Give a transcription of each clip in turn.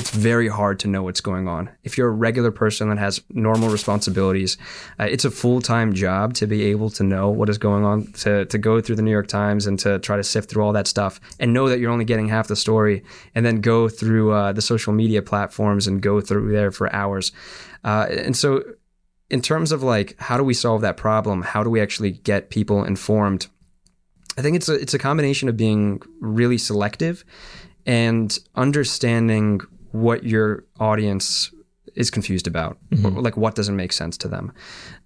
it's very hard to know what's going on. If you're a regular person that has normal responsibilities, uh, it's a full time job to be able to know what is going on, to, to go through the New York Times and to try to sift through all that stuff and know that you're only getting half the story and then go through uh, the social media platforms and go through there for hours. Uh, and so, in terms of like, how do we solve that problem? How do we actually get people informed? I think it's a it's a combination of being really selective and understanding what your audience is confused about mm-hmm. or, like what doesn't make sense to them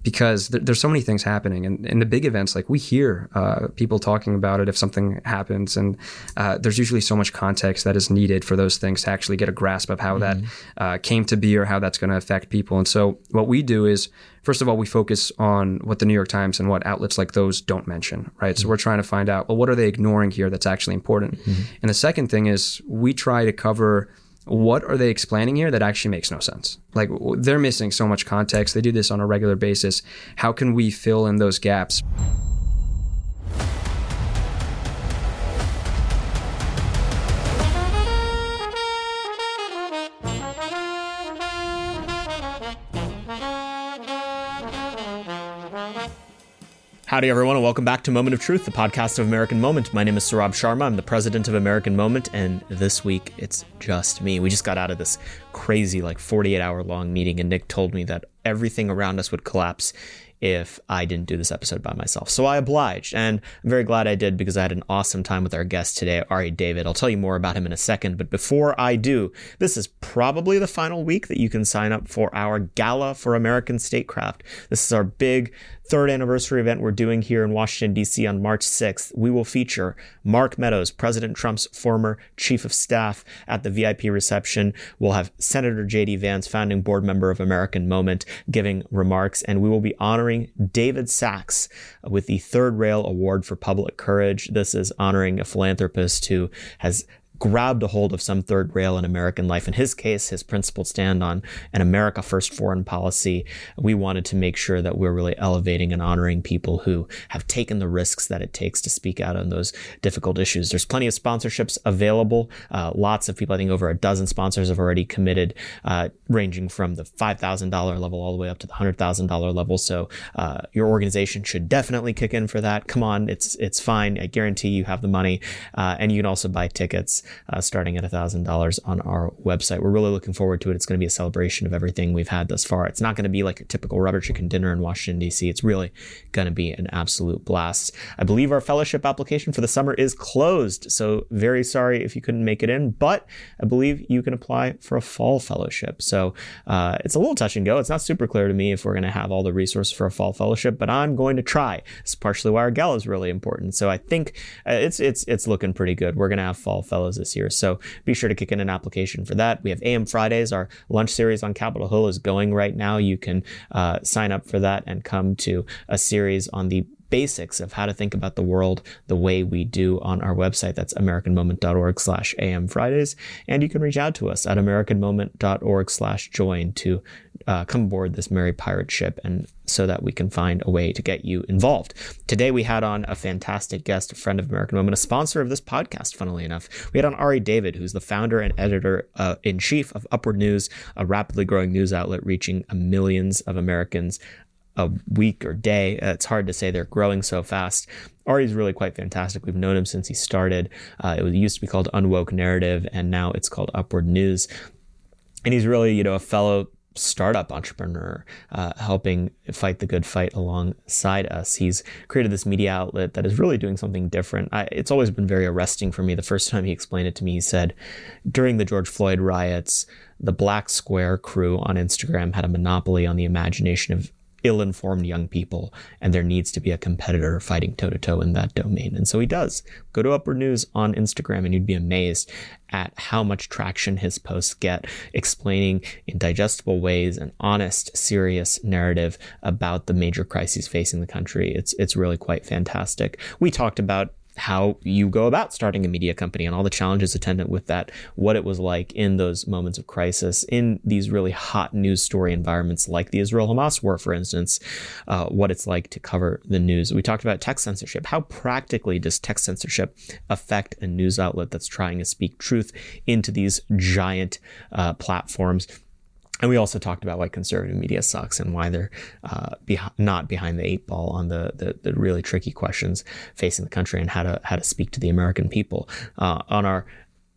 because th- there's so many things happening and in the big events like we hear uh, people talking about it if something happens and uh, there's usually so much context that is needed for those things to actually get a grasp of how mm-hmm. that uh, came to be or how that's going to affect people and so what we do is first of all we focus on what the new york times and what outlets like those don't mention right mm-hmm. so we're trying to find out well what are they ignoring here that's actually important mm-hmm. and the second thing is we try to cover what are they explaining here that actually makes no sense? Like they're missing so much context. They do this on a regular basis. How can we fill in those gaps? Howdy, everyone, and welcome back to Moment of Truth, the podcast of American Moment. My name is Saurabh Sharma. I'm the president of American Moment, and this week it's just me. We just got out of this crazy, like 48 hour long meeting, and Nick told me that everything around us would collapse if I didn't do this episode by myself. So I obliged, and I'm very glad I did because I had an awesome time with our guest today, Ari David. I'll tell you more about him in a second, but before I do, this is probably the final week that you can sign up for our Gala for American Statecraft. This is our big third anniversary event we're doing here in Washington, D.C. on March 6th, we will feature Mark Meadows, President Trump's former chief of staff, at the VIP reception. We'll have Senator J.D. Vance, founding board member of American Moment, giving remarks, and we will be honoring David Sacks with the Third Rail Award for Public Courage. This is honoring a philanthropist who has grabbed a hold of some third rail in American life. In his case, his principled stand on an America first foreign policy. We wanted to make sure that we're really elevating and honoring people who have taken the risks that it takes to speak out on those difficult issues. There's plenty of sponsorships available. Uh, lots of people, I think over a dozen sponsors have already committed, uh, ranging from the $5,000 level all the way up to the $100,000 level. So uh, your organization should definitely kick in for that. Come on, it's it's fine. I guarantee you have the money, uh, and you can also buy tickets uh, starting at $1,000 on our website. We're really looking forward to it. It's going to be a celebration of everything we've had thus far. It's not going to be like a typical rubber chicken dinner in Washington, D.C. It's really going to be an absolute blast. I believe our fellowship application for the summer is closed. So very sorry if you couldn't make it in, but I believe you can apply for a fall fellowship. So uh, it's a little touch and go. It's not super clear to me if we're going to have all the resources for a fall fellowship, but I'm going to try. It's partially why our gala is really important. So I think uh, it's it's it's looking pretty good. We're going to have fall fellows this year. So be sure to kick in an application for that. We have AM Fridays. Our lunch series on Capitol Hill is going right now. You can uh, sign up for that and come to a series on the basics of how to think about the world the way we do on our website. That's americanmoment.org slash am Fridays. And you can reach out to us at americanmoment.org slash join to uh, come aboard this merry pirate ship and so that we can find a way to get you involved. Today we had on a fantastic guest, a friend of American Moment, a sponsor of this podcast, funnily enough. We had on Ari David, who's the founder and editor uh, in chief of Upward News, a rapidly growing news outlet reaching millions of Americans a week or day. Uh, it's hard to say they're growing so fast. Ari's really quite fantastic. We've known him since he started. Uh, it used to be called Unwoke Narrative, and now it's called Upward News. And he's really, you know, a fellow startup entrepreneur, uh, helping fight the good fight alongside us. He's created this media outlet that is really doing something different. I, it's always been very arresting for me. The first time he explained it to me, he said, during the George Floyd riots, the Black Square crew on Instagram had a monopoly on the imagination of ill informed young people, and there needs to be a competitor fighting toe to toe in that domain. And so he does. Go to Upward News on Instagram, and you'd be amazed at how much traction his posts get, explaining in digestible ways an honest, serious narrative about the major crises facing the country. It's it's really quite fantastic. We talked about how you go about starting a media company and all the challenges attendant with that, what it was like in those moments of crisis, in these really hot news story environments like the Israel Hamas war, for instance, uh, what it's like to cover the news. We talked about tech censorship. How practically does tech censorship affect a news outlet that's trying to speak truth into these giant uh, platforms? And we also talked about why conservative media sucks and why they're uh, not behind the eight ball on the, the, the really tricky questions facing the country and how to how to speak to the American people. Uh, on our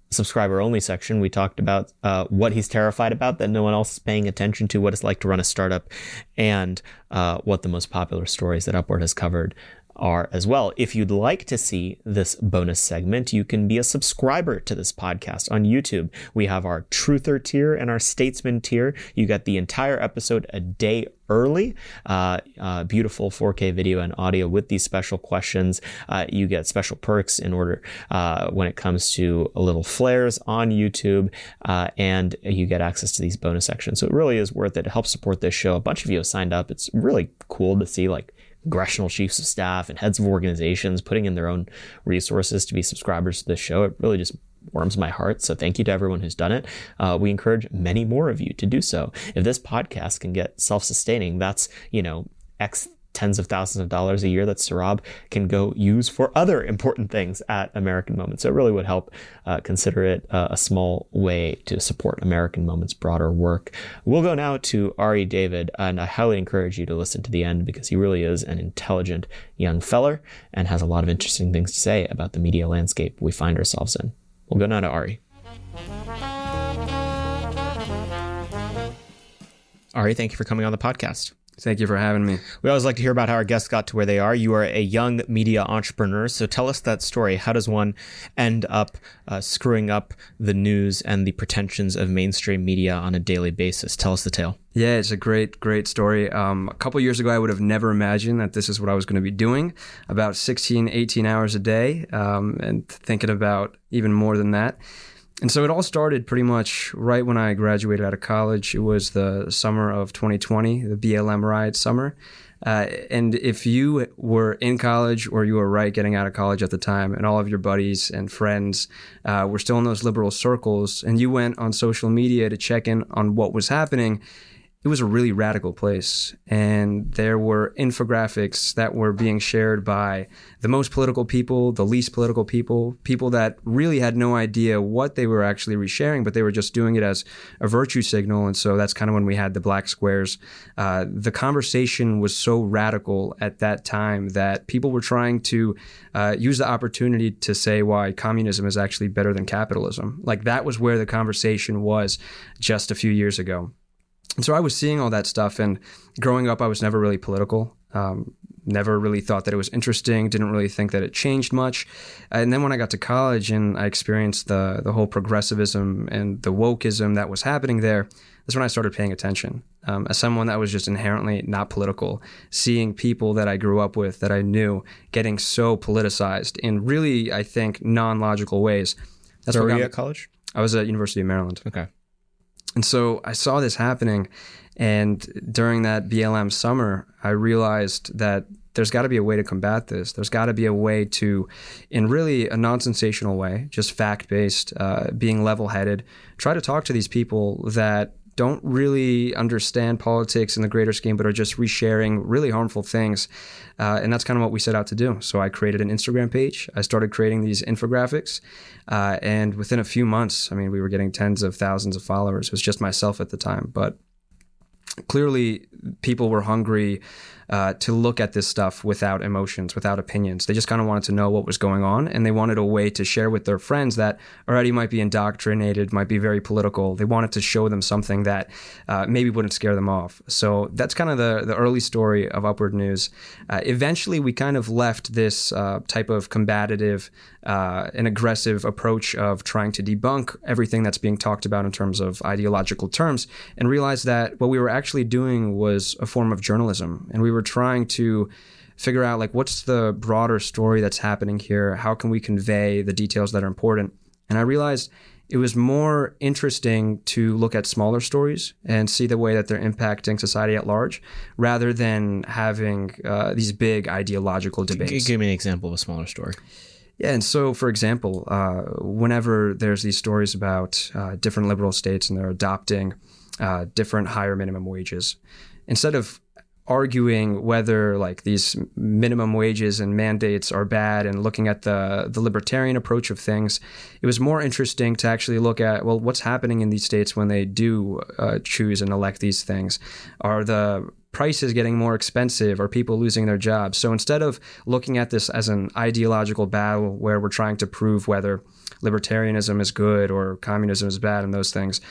subscriber only section, we talked about uh, what he's terrified about that no one else is paying attention to, what it's like to run a startup, and uh, what the most popular stories that Upward has covered are as well. If you'd like to see this bonus segment, you can be a subscriber to this podcast on YouTube. We have our Truther tier and our Statesman tier. You get the entire episode a day early. Uh, uh, beautiful 4K video and audio with these special questions. Uh, you get special perks in order uh, when it comes to little flares on YouTube, uh, and you get access to these bonus sections. So it really is worth it to help support this show. A bunch of you have signed up. It's really cool to see like congressional chiefs of staff and heads of organizations putting in their own resources to be subscribers to this show. It really just warms my heart. So thank you to everyone who's done it. Uh, we encourage many more of you to do so. If this podcast can get self-sustaining, that's, you know, X tens of thousands of dollars a year that Saurabh can go use for other important things at American Moments. So it really would help uh, consider it uh, a small way to support American Moments' broader work. We'll go now to Ari David, and I highly encourage you to listen to the end because he really is an intelligent young feller and has a lot of interesting things to say about the media landscape we find ourselves in. We'll go now to Ari. Ari, thank you for coming on the podcast. Thank you for having me. We always like to hear about how our guests got to where they are. You are a young media entrepreneur, so tell us that story. How does one end up uh, screwing up the news and the pretensions of mainstream media on a daily basis? Tell us the tale. Yeah, it's a great, great story. Um, a couple years ago, I would have never imagined that this is what I was going to be doing about 16, 18 hours a day, um, and thinking about even more than that. And so it all started pretty much right when I graduated out of college. It was the summer of 2020, the BLM riot summer. Uh, and if you were in college or you were right getting out of college at the time, and all of your buddies and friends uh, were still in those liberal circles, and you went on social media to check in on what was happening, it was a really radical place. And there were infographics that were being shared by the most political people, the least political people, people that really had no idea what they were actually resharing, but they were just doing it as a virtue signal. And so that's kind of when we had the black squares. Uh, the conversation was so radical at that time that people were trying to uh, use the opportunity to say why communism is actually better than capitalism. Like that was where the conversation was just a few years ago. And so I was seeing all that stuff, and growing up, I was never really political. Um, never really thought that it was interesting. Didn't really think that it changed much. And then when I got to college and I experienced the the whole progressivism and the wokeism that was happening there, that's when I started paying attention. Um, as someone that was just inherently not political, seeing people that I grew up with, that I knew, getting so politicized in really, I think, non logical ways. That's Where were you at college? I was at University of Maryland. Okay. And so I saw this happening. And during that BLM summer, I realized that there's got to be a way to combat this. There's got to be a way to, in really a non sensational way, just fact based, uh, being level headed, try to talk to these people that don't really understand politics in the greater scheme, but are just resharing really harmful things. Uh, and that's kind of what we set out to do. So I created an Instagram page. I started creating these infographics. Uh, and within a few months, I mean, we were getting tens of thousands of followers. It was just myself at the time. But clearly, people were hungry uh, to look at this stuff without emotions, without opinions. They just kind of wanted to know what was going on, and they wanted a way to share with their friends that already might be indoctrinated, might be very political. They wanted to show them something that uh, maybe wouldn't scare them off. So that's kind of the the early story of Upward News. Uh, eventually, we kind of left this uh, type of combative uh, an aggressive approach of trying to debunk everything that's being talked about in terms of ideological terms and realized that what we were actually doing was a form of journalism and we were trying to figure out like what's the broader story that's happening here? How can we convey the details that are important? And i realized it was more interesting to look at smaller stories and see the way that they're impacting society at large rather than having uh, these big ideological debates. Give me an example of a smaller story. Yeah, and so for example, uh, whenever there's these stories about uh, different liberal states and they're adopting uh, different higher minimum wages, instead of arguing whether like these minimum wages and mandates are bad and looking at the the libertarian approach of things it was more interesting to actually look at well what's happening in these states when they do uh, choose and elect these things? Are the prices getting more expensive? Are people losing their jobs? So instead of looking at this as an ideological battle where we're trying to prove whether libertarianism is good or communism is bad and those things.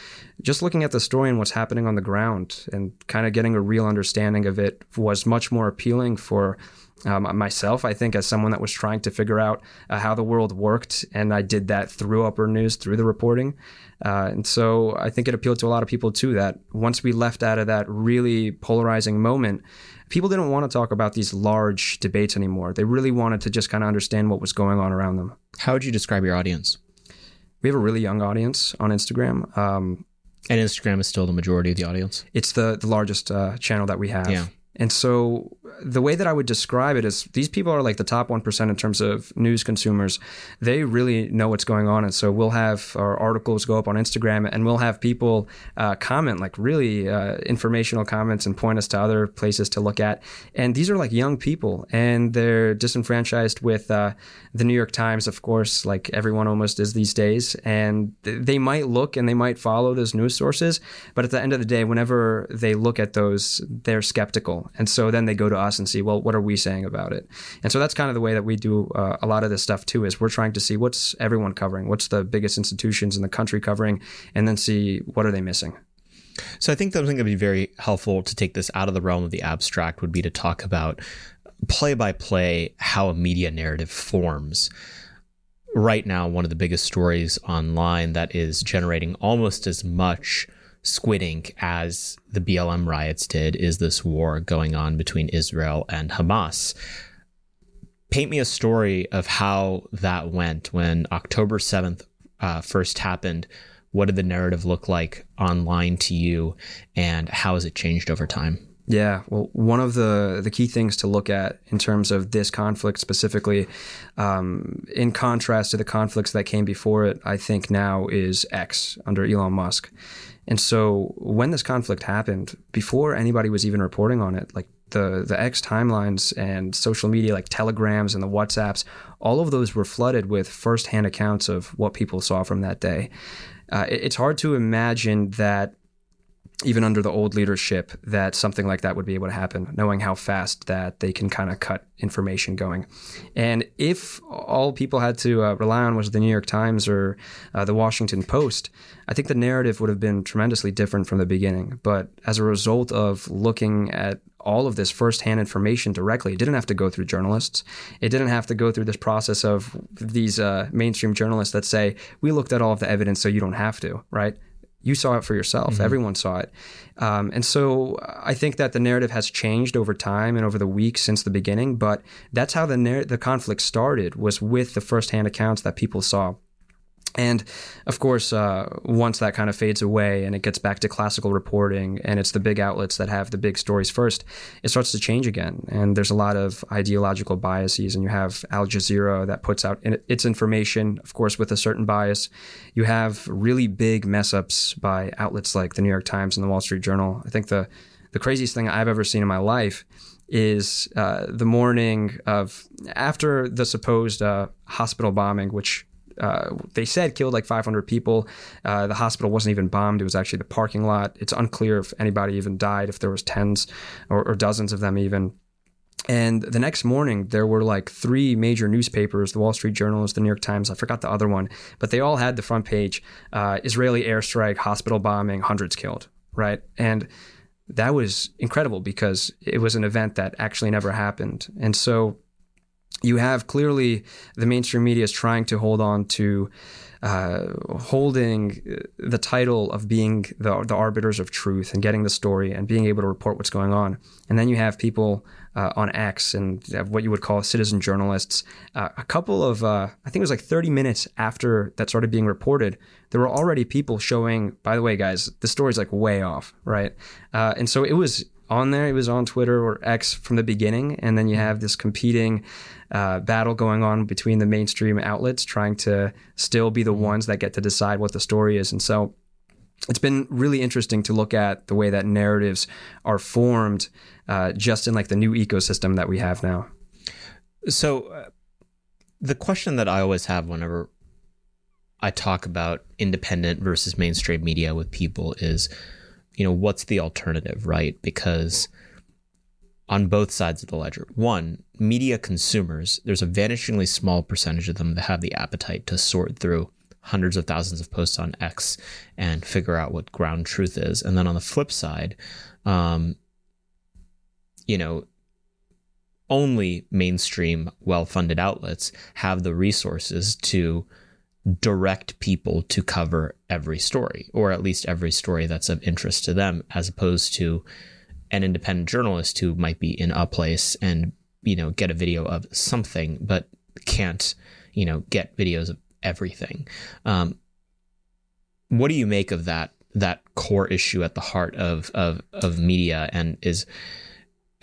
Just looking at the story and what's happening on the ground and kind of getting a real understanding of it was much more appealing for um, myself, I think, as someone that was trying to figure out uh, how the world worked, and I did that through Upward News, through the reporting. Uh, and so I think it appealed to a lot of people too that once we left out of that really polarizing moment, people didn't want to talk about these large debates anymore. They really wanted to just kind of understand what was going on around them. How would you describe your audience? We have a really young audience on Instagram. Um, and Instagram is still the majority of the audience. It's the the largest uh, channel that we have. Yeah. And so the way that I would describe it is these people are like the top 1% in terms of news consumers. They really know what's going on. And so we'll have our articles go up on Instagram and we'll have people uh, comment like really uh, informational comments and point us to other places to look at. And these are like young people and they're disenfranchised with uh, the New York Times, of course, like everyone almost is these days. And they might look and they might follow those news sources. But at the end of the day, whenever they look at those, they're skeptical. And so then they go to us and see, well, what are we saying about it? And so that's kind of the way that we do uh, a lot of this stuff too. Is we're trying to see what's everyone covering, what's the biggest institutions in the country covering, and then see what are they missing. So I think something that would be very helpful to take this out of the realm of the abstract would be to talk about play by play how a media narrative forms. Right now, one of the biggest stories online that is generating almost as much squid ink as the BLM riots did is this war going on between Israel and Hamas. Paint me a story of how that went when October 7th uh, first happened. What did the narrative look like online to you, and how has it changed over time? Yeah, well, one of the the key things to look at in terms of this conflict specifically, um, in contrast to the conflicts that came before it, I think now is X under Elon Musk. And so when this conflict happened, before anybody was even reporting on it, like the the X timelines and social media like telegrams and the WhatsApps, all of those were flooded with firsthand accounts of what people saw from that day. Uh, it, it's hard to imagine that even under the old leadership that something like that would be able to happen, knowing how fast that they can kind of cut information going. And if all people had to uh, rely on was the New York Times or uh, the Washington Post, I think the narrative would have been tremendously different from the beginning. But as a result of looking at all of this firsthand information directly. It didn't have to go through journalists. It didn't have to go through this process of these uh, mainstream journalists that say, we looked at all of the evidence, so you don't have to, right? You saw it for yourself. Mm-hmm. Everyone saw it. Um, and so I think that the narrative has changed over time and over the weeks since the beginning. But that's how the narr- the conflict started was with the firsthand accounts that people saw. And of course, uh, once that kind of fades away and it gets back to classical reporting and it's the big outlets that have the big stories first, it starts to change again. And there's a lot of ideological biases. And you have Al Jazeera that puts out its information, of course, with a certain bias. You have really big mess ups by outlets like the New York Times and the Wall Street Journal. I think the, the craziest thing I've ever seen in my life is uh, the morning of after the supposed uh, hospital bombing, which uh, they said killed like 500 people. Uh, the hospital wasn't even bombed; it was actually the parking lot. It's unclear if anybody even died, if there was tens or, or dozens of them even. And the next morning, there were like three major newspapers the Wall Street Journal, the New York Times, I forgot the other one, but they all had the front page uh, Israeli airstrike, hospital bombing, hundreds killed, right? And that was incredible because it was an event that actually never happened. And so you have clearly the mainstream media is trying to hold on to uh, holding the title of being the, the arbiters of truth and getting the story and being able to report what's going on. And then you have people uh, on X and what you would call citizen journalists. Uh, a couple of, uh, I think it was like 30 minutes after that started being reported, there were already people showing, by the way, guys, the story's like way off, right? Uh, and so it was on there. He was on Twitter or X from the beginning, and then you have this competing uh, battle going on between the mainstream outlets trying to still be the ones that get to decide what the story is. And so it's been really interesting to look at the way that narratives are formed uh, just in like the new ecosystem that we have now. So, uh, the question that I always have whenever I talk about independent versus mainstream media with people is, you know, what's the alternative, right? Because on both sides of the ledger, one, media consumers, there's a vanishingly small percentage of them that have the appetite to sort through hundreds of thousands of posts on X and figure out what ground truth is. And then on the flip side, um, you know, only mainstream, well funded outlets have the resources to direct people to cover every story, or at least every story that's of interest to them, as opposed to an independent journalist who might be in a place and, you know, get a video of something, but can't, you know, get videos of everything. Um, what do you make of that that core issue at the heart of of of media and is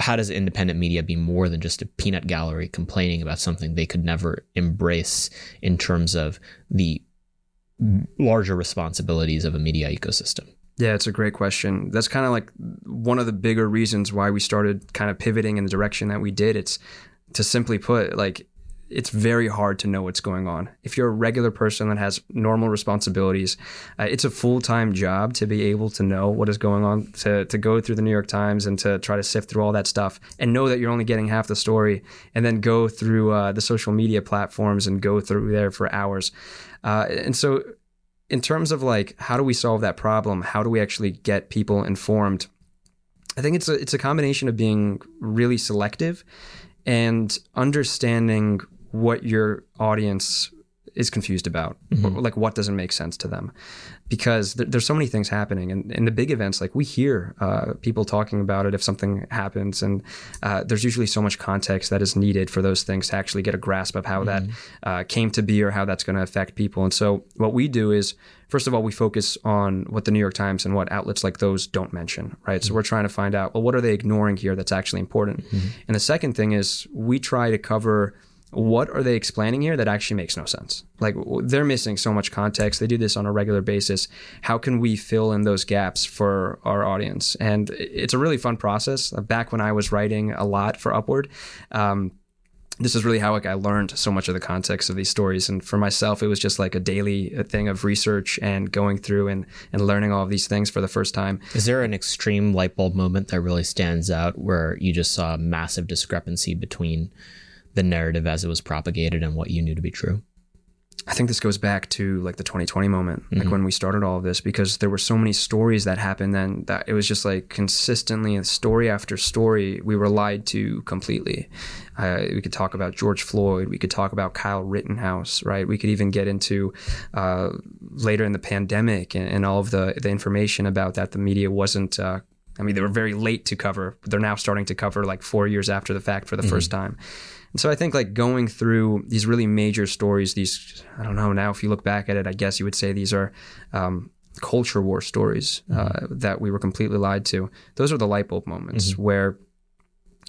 how does independent media be more than just a peanut gallery complaining about something they could never embrace in terms of the larger responsibilities of a media ecosystem? Yeah, it's a great question. That's kind of like one of the bigger reasons why we started kind of pivoting in the direction that we did. It's to simply put, like it's very hard to know what's going on. If you're a regular person that has normal responsibilities, uh, it's a full time job to be able to know what is going on, to, to go through the New York Times and to try to sift through all that stuff and know that you're only getting half the story and then go through uh, the social media platforms and go through there for hours. Uh, and so, in terms of like, how do we solve that problem? How do we actually get people informed? I think it's a, it's a combination of being really selective and understanding what your audience is confused about mm-hmm. like what doesn't make sense to them because th- there's so many things happening and in the big events like we hear uh, people talking about it if something happens and uh, there's usually so much context that is needed for those things to actually get a grasp of how mm-hmm. that uh, came to be or how that's going to affect people and so what we do is first of all we focus on what the new york times and what outlets like those don't mention right mm-hmm. so we're trying to find out well what are they ignoring here that's actually important mm-hmm. and the second thing is we try to cover what are they explaining here that actually makes no sense? Like they're missing so much context. They do this on a regular basis. How can we fill in those gaps for our audience? And it's a really fun process. Back when I was writing a lot for Upward, um, this is really how like I learned so much of the context of these stories. And for myself, it was just like a daily thing of research and going through and, and learning all of these things for the first time. Is there an extreme light bulb moment that really stands out where you just saw a massive discrepancy between the narrative as it was propagated and what you knew to be true? I think this goes back to like the 2020 moment, like mm-hmm. when we started all of this, because there were so many stories that happened then that it was just like consistently, story after story, we were lied to completely. Uh, we could talk about George Floyd. We could talk about Kyle Rittenhouse, right? We could even get into uh, later in the pandemic and, and, all of the, the information about that the media wasn't. Uh, I mean, they were very late to cover. They're now starting to cover like four years after the fact for the mm-hmm. first time. And so I think like going through these really major stories, these I don't know now if you look back at it, I guess you would say these are um, culture war stories uh, mm-hmm. that we were completely lied to. Those are the light bulb moments mm-hmm. where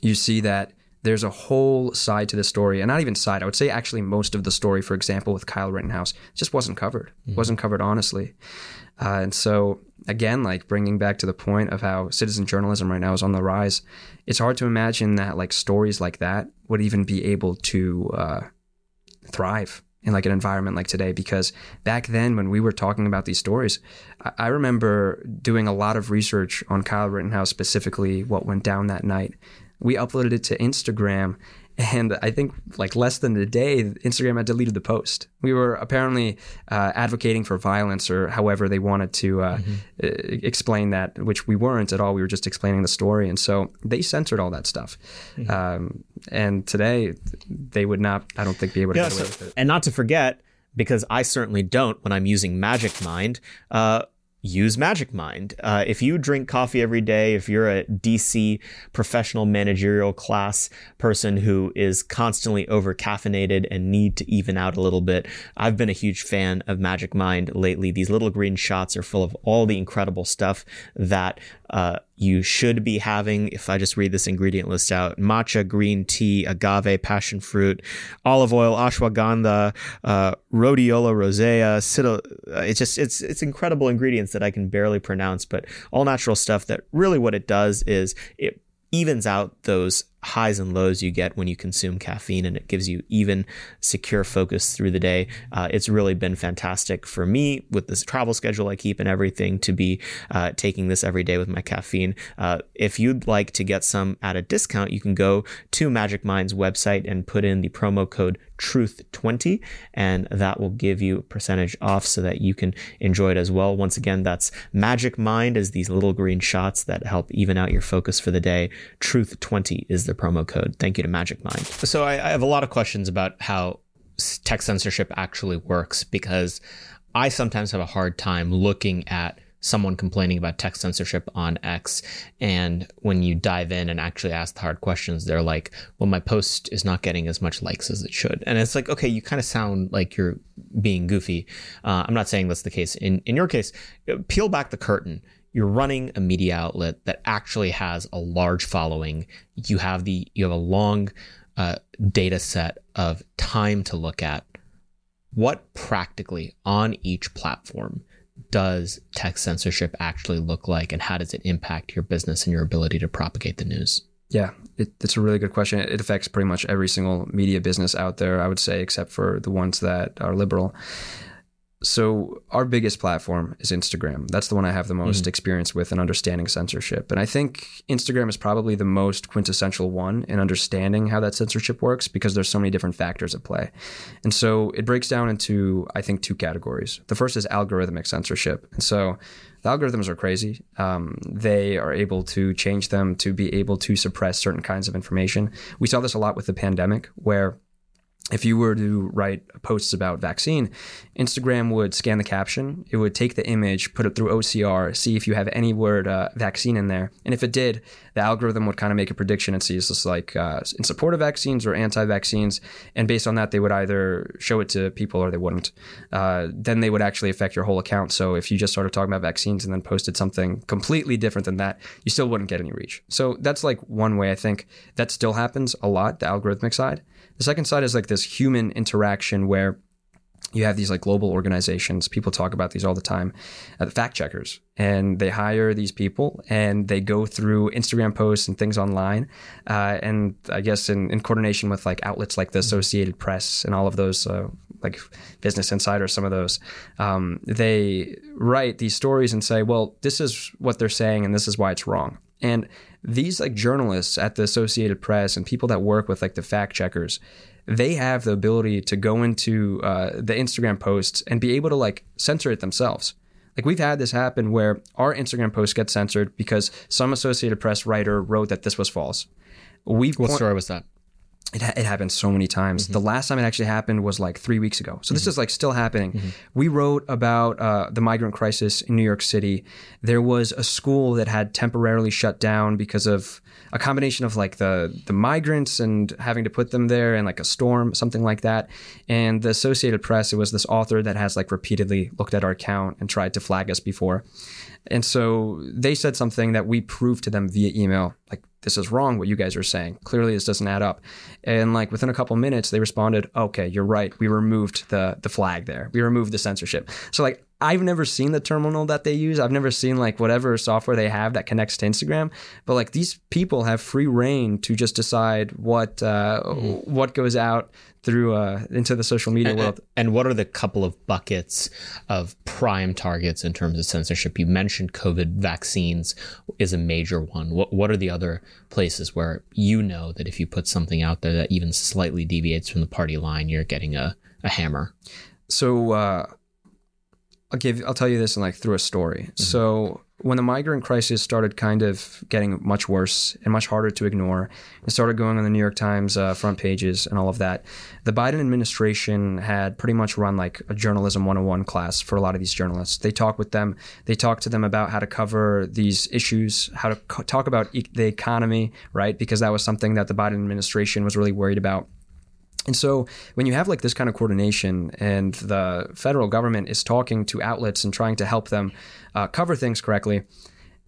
you see that there's a whole side to the story, and not even side. I would say actually most of the story, for example, with Kyle Rittenhouse, just wasn't covered. Mm-hmm. wasn't covered honestly. Uh, and so again, like bringing back to the point of how citizen journalism right now is on the rise, it's hard to imagine that like stories like that would even be able to uh, thrive in like an environment like today. Because back then when we were talking about these stories I, I remember doing a lot of research on kyle rittenhouse specifically what went down that night. We uploaded it to instagram and I think like less than a day, Instagram had deleted the post. We were apparently uh, advocating for violence, or however they wanted to uh, mm-hmm. explain that, which we weren't at all. We were just explaining the story, and so they censored all that stuff. Mm-hmm. Um, and today, they would not. I don't think be able to yeah, so, And not to forget, because I certainly don't when I'm using Magic Mind. Uh, use Magic Mind. Uh, if you drink coffee every day, if you're a DC professional managerial class person who is constantly over caffeinated and need to even out a little bit, I've been a huge fan of Magic Mind lately. These little green shots are full of all the incredible stuff that uh, you should be having. If I just read this ingredient list out matcha, green tea, agave, passion fruit, olive oil, ashwagandha, uh, rhodiola rosea, uh, it's just, it's, it's incredible ingredients that I can barely pronounce, but all natural stuff that really what it does is it evens out those highs and lows you get when you consume caffeine and it gives you even secure focus through the day. Uh, it's really been fantastic for me with this travel schedule I keep and everything to be uh, taking this every day with my caffeine. Uh, if you'd like to get some at a discount, you can go to Magic Mind's website and put in the promo code truth20 and that will give you a percentage off so that you can enjoy it as well once again that's magic mind is these little green shots that help even out your focus for the day truth20 is the the promo code. Thank you to Magic Mind. So I, I have a lot of questions about how tech censorship actually works because I sometimes have a hard time looking at someone complaining about tech censorship on X. And when you dive in and actually ask the hard questions, they're like, well, my post is not getting as much likes as it should. And it's like, okay, you kind of sound like you're being goofy. Uh, I'm not saying that's the case. In, in your case, peel back the curtain you're running a media outlet that actually has a large following. You have the you have a long uh, data set of time to look at. What practically on each platform does tech censorship actually look like, and how does it impact your business and your ability to propagate the news? Yeah, it, it's a really good question. It affects pretty much every single media business out there, I would say, except for the ones that are liberal so our biggest platform is Instagram. That's the one I have the most mm-hmm. experience with in understanding censorship. And I think Instagram is probably the most quintessential one in understanding how that censorship works because there's so many different factors at play. And so it breaks down into I think two categories. The first is algorithmic censorship. And so the algorithms are crazy. Um, they are able to change them to be able to suppress certain kinds of information. We saw this a lot with the pandemic where if you were to write posts about vaccine, Instagram would scan the caption. It would take the image, put it through OCR, see if you have any word uh, vaccine in there. And if it did, the algorithm would kind of make a prediction and see is this like uh, in support of vaccines or anti-vaccines. And based on that, they would either show it to people or they wouldn't. Uh, then they would actually affect your whole account. So if you just started talking about vaccines and then posted something completely different than that, you still wouldn't get any reach. So that's like one way I think that still happens a lot, the algorithmic side. The second side is like this human interaction where you have these like global organizations. People talk about these all the time uh, the fact checkers. And they hire these people and they go through instagram posts and things online uh, and i guess in, in, coordination with like outlets like the associated press and all of those uh, like business insider some of those um, they write these stories and say well this is what they're saying and this is why it's wrong. And these like journalists at the Associated Press and people that work with like the fact checkers, they have the ability to go into uh, the Instagram posts and be able to like censor it themselves. Like we've had this happen where our Instagram post gets censored because some Associated Press writer wrote that this was false. We what story was that? It, ha- it happened so many times. Mm-hmm. The last time it actually happened was like three weeks ago. So this mm-hmm. is like still happening. Mm-hmm. We wrote about uh, the migrant crisis in New York City. There was a school that had temporarily shut down because of a combination of like the the migrants and having to put them there and like a storm, something like that. And the Associated Press, it was this author that has like repeatedly looked at our account and tried to flag us before. And so they said something that we proved to them via email, like this is wrong what you guys are saying. Clearly this doesn't add up. And like within a couple minutes they responded, "Okay, you're right. We removed the the flag there. We removed the censorship." So like I've never seen the terminal that they use. I've never seen like whatever software they have that connects to Instagram. But like these people have free reign to just decide what uh, mm-hmm. what goes out through uh, into the social media and, world. And what are the couple of buckets of prime targets in terms of censorship? You mentioned COVID vaccines is a major one. What what are the other places where you know that if you put something out there that even slightly deviates from the party line, you're getting a, a hammer? So uh, I'll give I'll tell you this in like through a story. Mm-hmm. So when the migrant crisis started kind of getting much worse and much harder to ignore, it started going on the New York Times uh, front pages and all of that. The Biden administration had pretty much run like a journalism 101 class for a lot of these journalists. They talk with them, they talk to them about how to cover these issues, how to co- talk about e- the economy, right? Because that was something that the Biden administration was really worried about. And so when you have like this kind of coordination and the federal government is talking to outlets and trying to help them uh, cover things correctly,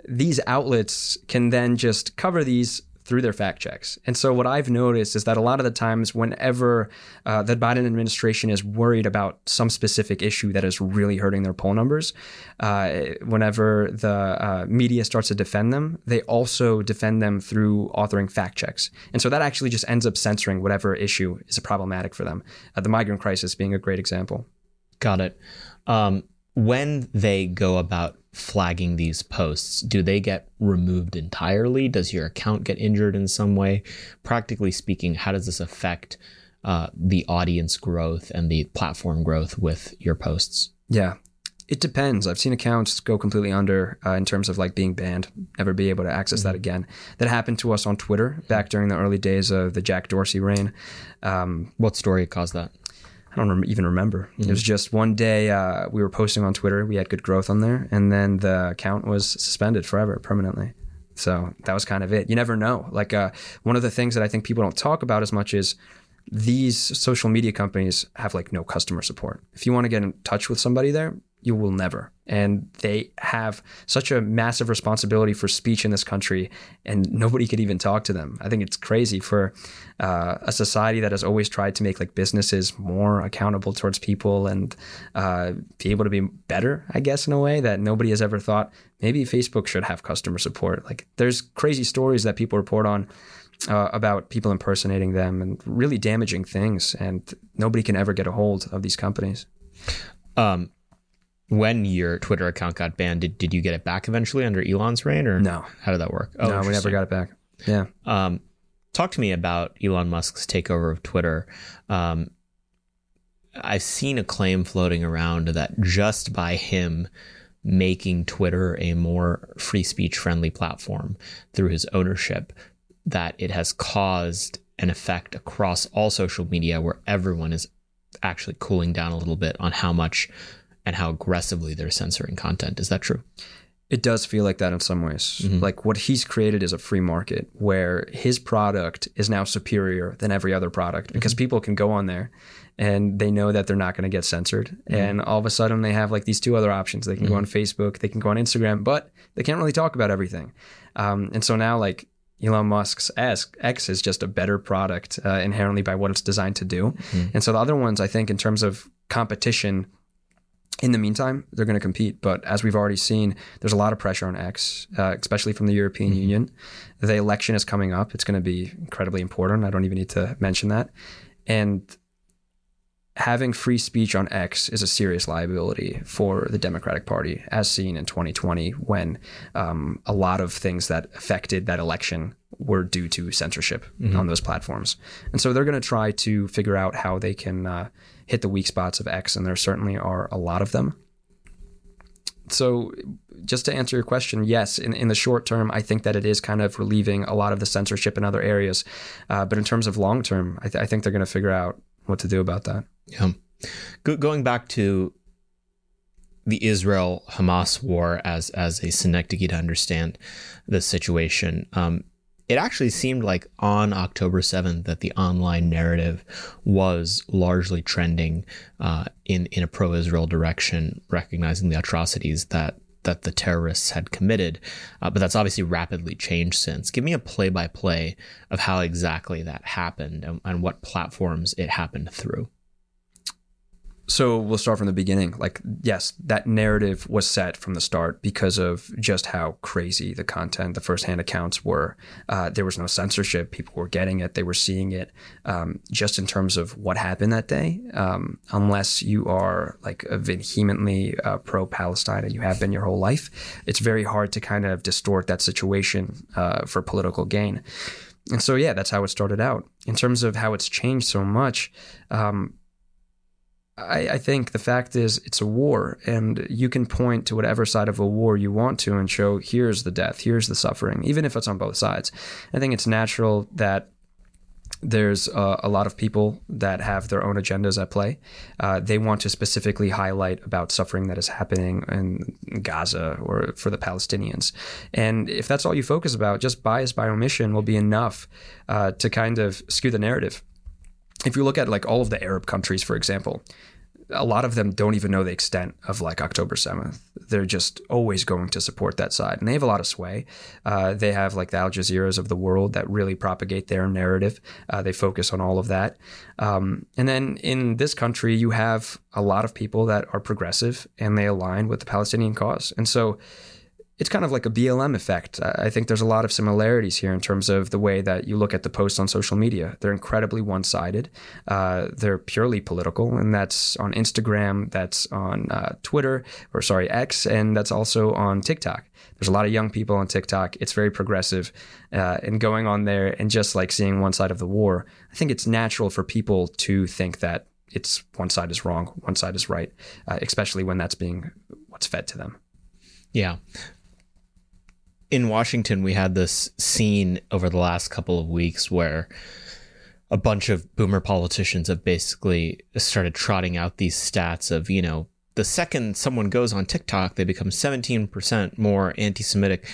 these outlets can then just cover these through their fact checks. And so what I've noticed is that a lot of the times, whenever uh, the Biden administration is worried about some specific issue that is really hurting their poll numbers, uh, whenever the uh, media starts to defend them, they also defend them through authoring fact checks. And so that actually just ends up censoring whatever issue is problematic for them. Uh, the migrant crisis being a great example. Got it. Um, when they go about flagging these posts, do they get removed entirely? Does your account get injured in some way? Practically speaking, how does this affect uh, the audience growth and the platform growth with your posts? Yeah, it depends. I've seen accounts go completely under uh, in terms of like being banned, never be able to access mm-hmm. that again. That happened to us on Twitter back during the early days of the Jack Dorsey reign. Um, what story caused that? I don't even remember. Mm-hmm. It was just one day uh, we were posting on Twitter. We had good growth on there, and then the account was suspended forever, permanently. So that was kind of it. You never know. Like uh, one of the things that I think people don't talk about as much is these social media companies have like no customer support. If you want to get in touch with somebody there, you will never. And they have such a massive responsibility for speech in this country, and nobody could even talk to them. I think it's crazy for uh, a society that has always tried to make like businesses more accountable towards people and uh, be able to be better, I guess, in a way that nobody has ever thought. Maybe Facebook should have customer support. Like, there's crazy stories that people report on. Uh, about people impersonating them and really damaging things, and nobody can ever get a hold of these companies. Um, when your Twitter account got banned, did, did you get it back eventually under Elon's reign, or no? How did that work? Oh, no, we never got it back. Yeah. Um, talk to me about Elon Musk's takeover of Twitter. Um, I've seen a claim floating around that just by him making Twitter a more free speech friendly platform through his ownership, that it has caused an effect across all social media where everyone is actually cooling down a little bit on how much and how aggressively they're censoring content. Is that true? It does feel like that in some ways. Mm-hmm. Like what he's created is a free market where his product is now superior than every other product because mm-hmm. people can go on there and they know that they're not going to get censored. Mm-hmm. And all of a sudden they have like these two other options. They can go mm-hmm. on Facebook, they can go on Instagram, but they can't really talk about everything. Um, and so now like Elon Musk's X is just a better product uh, inherently by what it's designed to do. Mm-hmm. And so the other ones, I think, in terms of competition, in the meantime, they're going to compete. But as we've already seen, there's a lot of pressure on X, uh, especially from the European mm-hmm. Union. The election is coming up. It's going to be incredibly important. I don't even need to mention that. And having free speech on X is a serious liability for the Democratic Party, as seen in 2020, when um, a lot of things that affected that election were due to censorship mm-hmm. on those platforms. And so they're going to try to figure out how they can uh, hit the weak spots of X, and there certainly are a lot of them. So, just to answer your question, yes, in, in the short term, I think that it is kind of relieving a lot of the censorship in other areas. Uh, but in terms of long term, I, th- I think they're going to figure out what to do about that. Yeah. Go- going back to the Israel Hamas war as as a synecdoche to understand the situation. Um, it actually seemed like on October 7th that the online narrative was largely trending uh, in in a pro-Israel direction, recognizing the atrocities that that the terrorists had committed. Uh, but that's obviously rapidly changed since. Give me a play-by-play of how exactly that happened and, and what platforms it happened through. So we'll start from the beginning. Like, yes, that narrative was set from the start because of just how crazy the content, the firsthand accounts were. Uh, there was no censorship. People were getting it. They were seeing it. Um, just in terms of what happened that day, um, unless you are like vehemently uh, pro-Palestine and you have been your whole life, it's very hard to kind of distort that situation uh, for political gain. And so, yeah, that's how it started out. In terms of how it's changed so much. Um, I, I, think the fact is it's a war, and you can point to whatever side of a war you want to and show here's the death, here's the suffering, even if it's on both sides. I think it's natural that there's uh, a lot of people that have their own agendas at play. Uh, they want to specifically highlight about suffering that is happening in Gaza or for the Palestinians. And if that's all you focus about, just bias by omission will be enough uh, to kind of skew the narrative if you look at like all of the Arab countries, for example, a lot of them don't even know the extent of like October 7th. They're just always going to support that side. And they have a lot of sway. Uh, they have like the Al Jazeera's of the world that really propagate their narrative. Uh, they focus on all of that. Um, and then in this country, you have a lot of people that are progressive and they align with the Palestinian cause. And so it's kind of like a BLM effect. I think there's a lot of similarities here in terms of the way that you look at the posts on social media. They're incredibly one sided, uh, they're purely political, and that's on Instagram, that's on uh, Twitter, or sorry, X, and that's also on TikTok. There's a lot of young people on TikTok. It's very progressive. Uh, and going on there and just like seeing one side of the war, I think it's natural for people to think that it's one side is wrong, one side is right, uh, especially when that's being what's fed to them. Yeah in Washington, we had this scene over the last couple of weeks where a bunch of boomer politicians have basically started trotting out these stats of, you know, the second someone goes on TikTok, they become 17% more anti Semitic.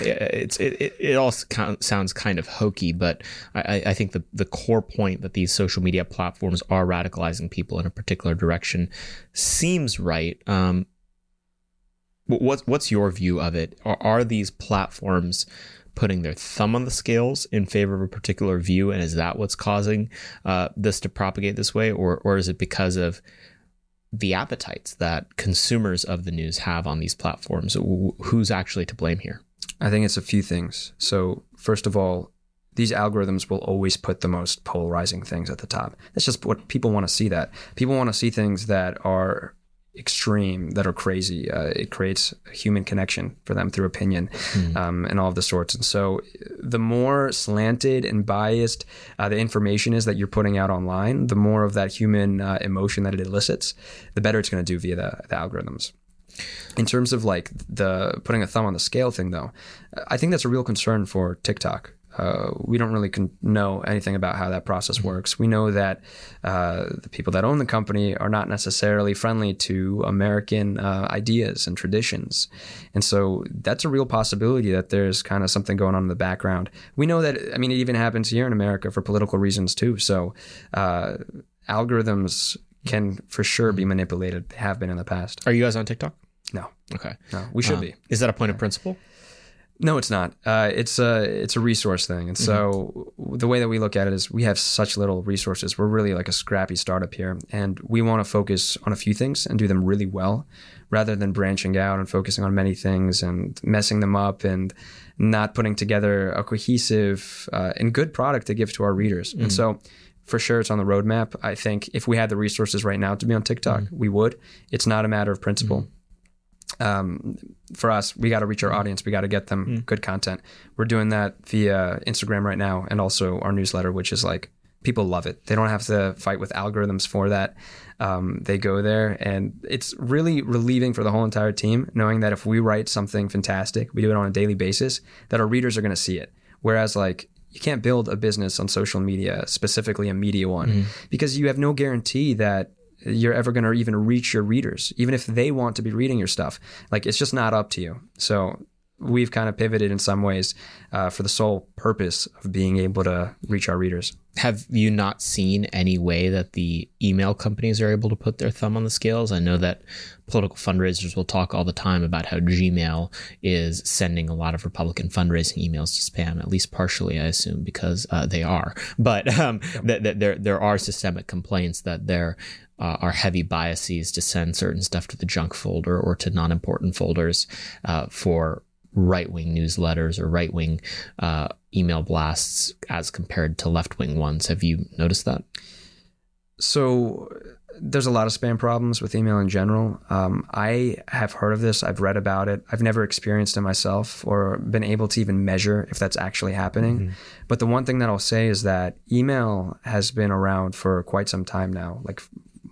It's it, it, all sounds kind of hokey, but I, I think the, the core point that these social media platforms are radicalizing people in a particular direction seems right. Um, What's what's your view of it? Are, are these platforms putting their thumb on the scales in favor of a particular view, and is that what's causing uh, this to propagate this way, or or is it because of the appetites that consumers of the news have on these platforms? Who's actually to blame here? I think it's a few things. So first of all, these algorithms will always put the most polarizing things at the top. That's just what people want to see. That people want to see things that are extreme that are crazy. Uh, it creates a human connection for them through opinion mm. um, and all of the sorts. And so, the more slanted and biased uh, the information is that you're putting out online, the more of that human uh, emotion that it elicits, the better it's going to do via the, the algorithms. In terms of like the putting a thumb on the scale thing, though, I think that's a real concern for TikTok. Uh, we don't really con- know anything about how that process mm-hmm. works. We know that uh, the people that own the company are not necessarily friendly to American uh, ideas and traditions. And so that's a real possibility that there's kind of something going on in the background. We know that, I mean, it even happens here in America for political reasons too. So uh, algorithms can for sure be mm-hmm. manipulated, have been in the past. Are you guys on TikTok? No. Okay. No, we should um, be. Is that a point of principle? No, it's not. Uh, it's a it's a resource thing, and so mm-hmm. the way that we look at it is we have such little resources. We're really like a scrappy startup here, and we want to focus on a few things and do them really well, rather than branching out and focusing on many things and messing them up and not putting together a cohesive uh, and good product to give to our readers. Mm-hmm. And so for sure it's on the roadmap. I think if we had the resources right now to be on TikTok, mm-hmm. we would. It's not a matter of principle. Mm-hmm um, for us, we got to reach our mm. audience. We got to get them mm. good content. We're doing that via Instagram right now, and also our newsletter, which is like people love it. They don't have to fight with algorithms for that. Um, they go there, and it's really relieving for the whole entire team knowing that if we write something fantastic, we do it on a daily basis, that our readers are going to see it. Whereas, like, you can't build a business on social media, specifically a media one, mm. because you have no guarantee that you're ever going to even reach your readers, even if they want to be reading your stuff. Like it's just not up to you. So we've kind of pivoted in some ways uh, for the sole purpose of being able to reach our readers. Have you not seen any way that the email companies are able to put their thumb on the scales? I know that political fundraisers will talk all the time about how Gmail is sending a lot of Republican fundraising emails to spam, at least partially, I assume, because uh, they are. But um, yep. th- th- there there are systemic complaints that there are uh, are heavy biases to send certain stuff to the junk folder or to non-important folders uh, for right-wing newsletters or right-wing uh, email blasts as compared to left-wing ones. Have you noticed that? So there's a lot of spam problems with email in general. Um, I have heard of this. I've read about it. I've never experienced it myself or been able to even measure if that's actually happening. Mm-hmm. But the one thing that I'll say is that email has been around for quite some time now, like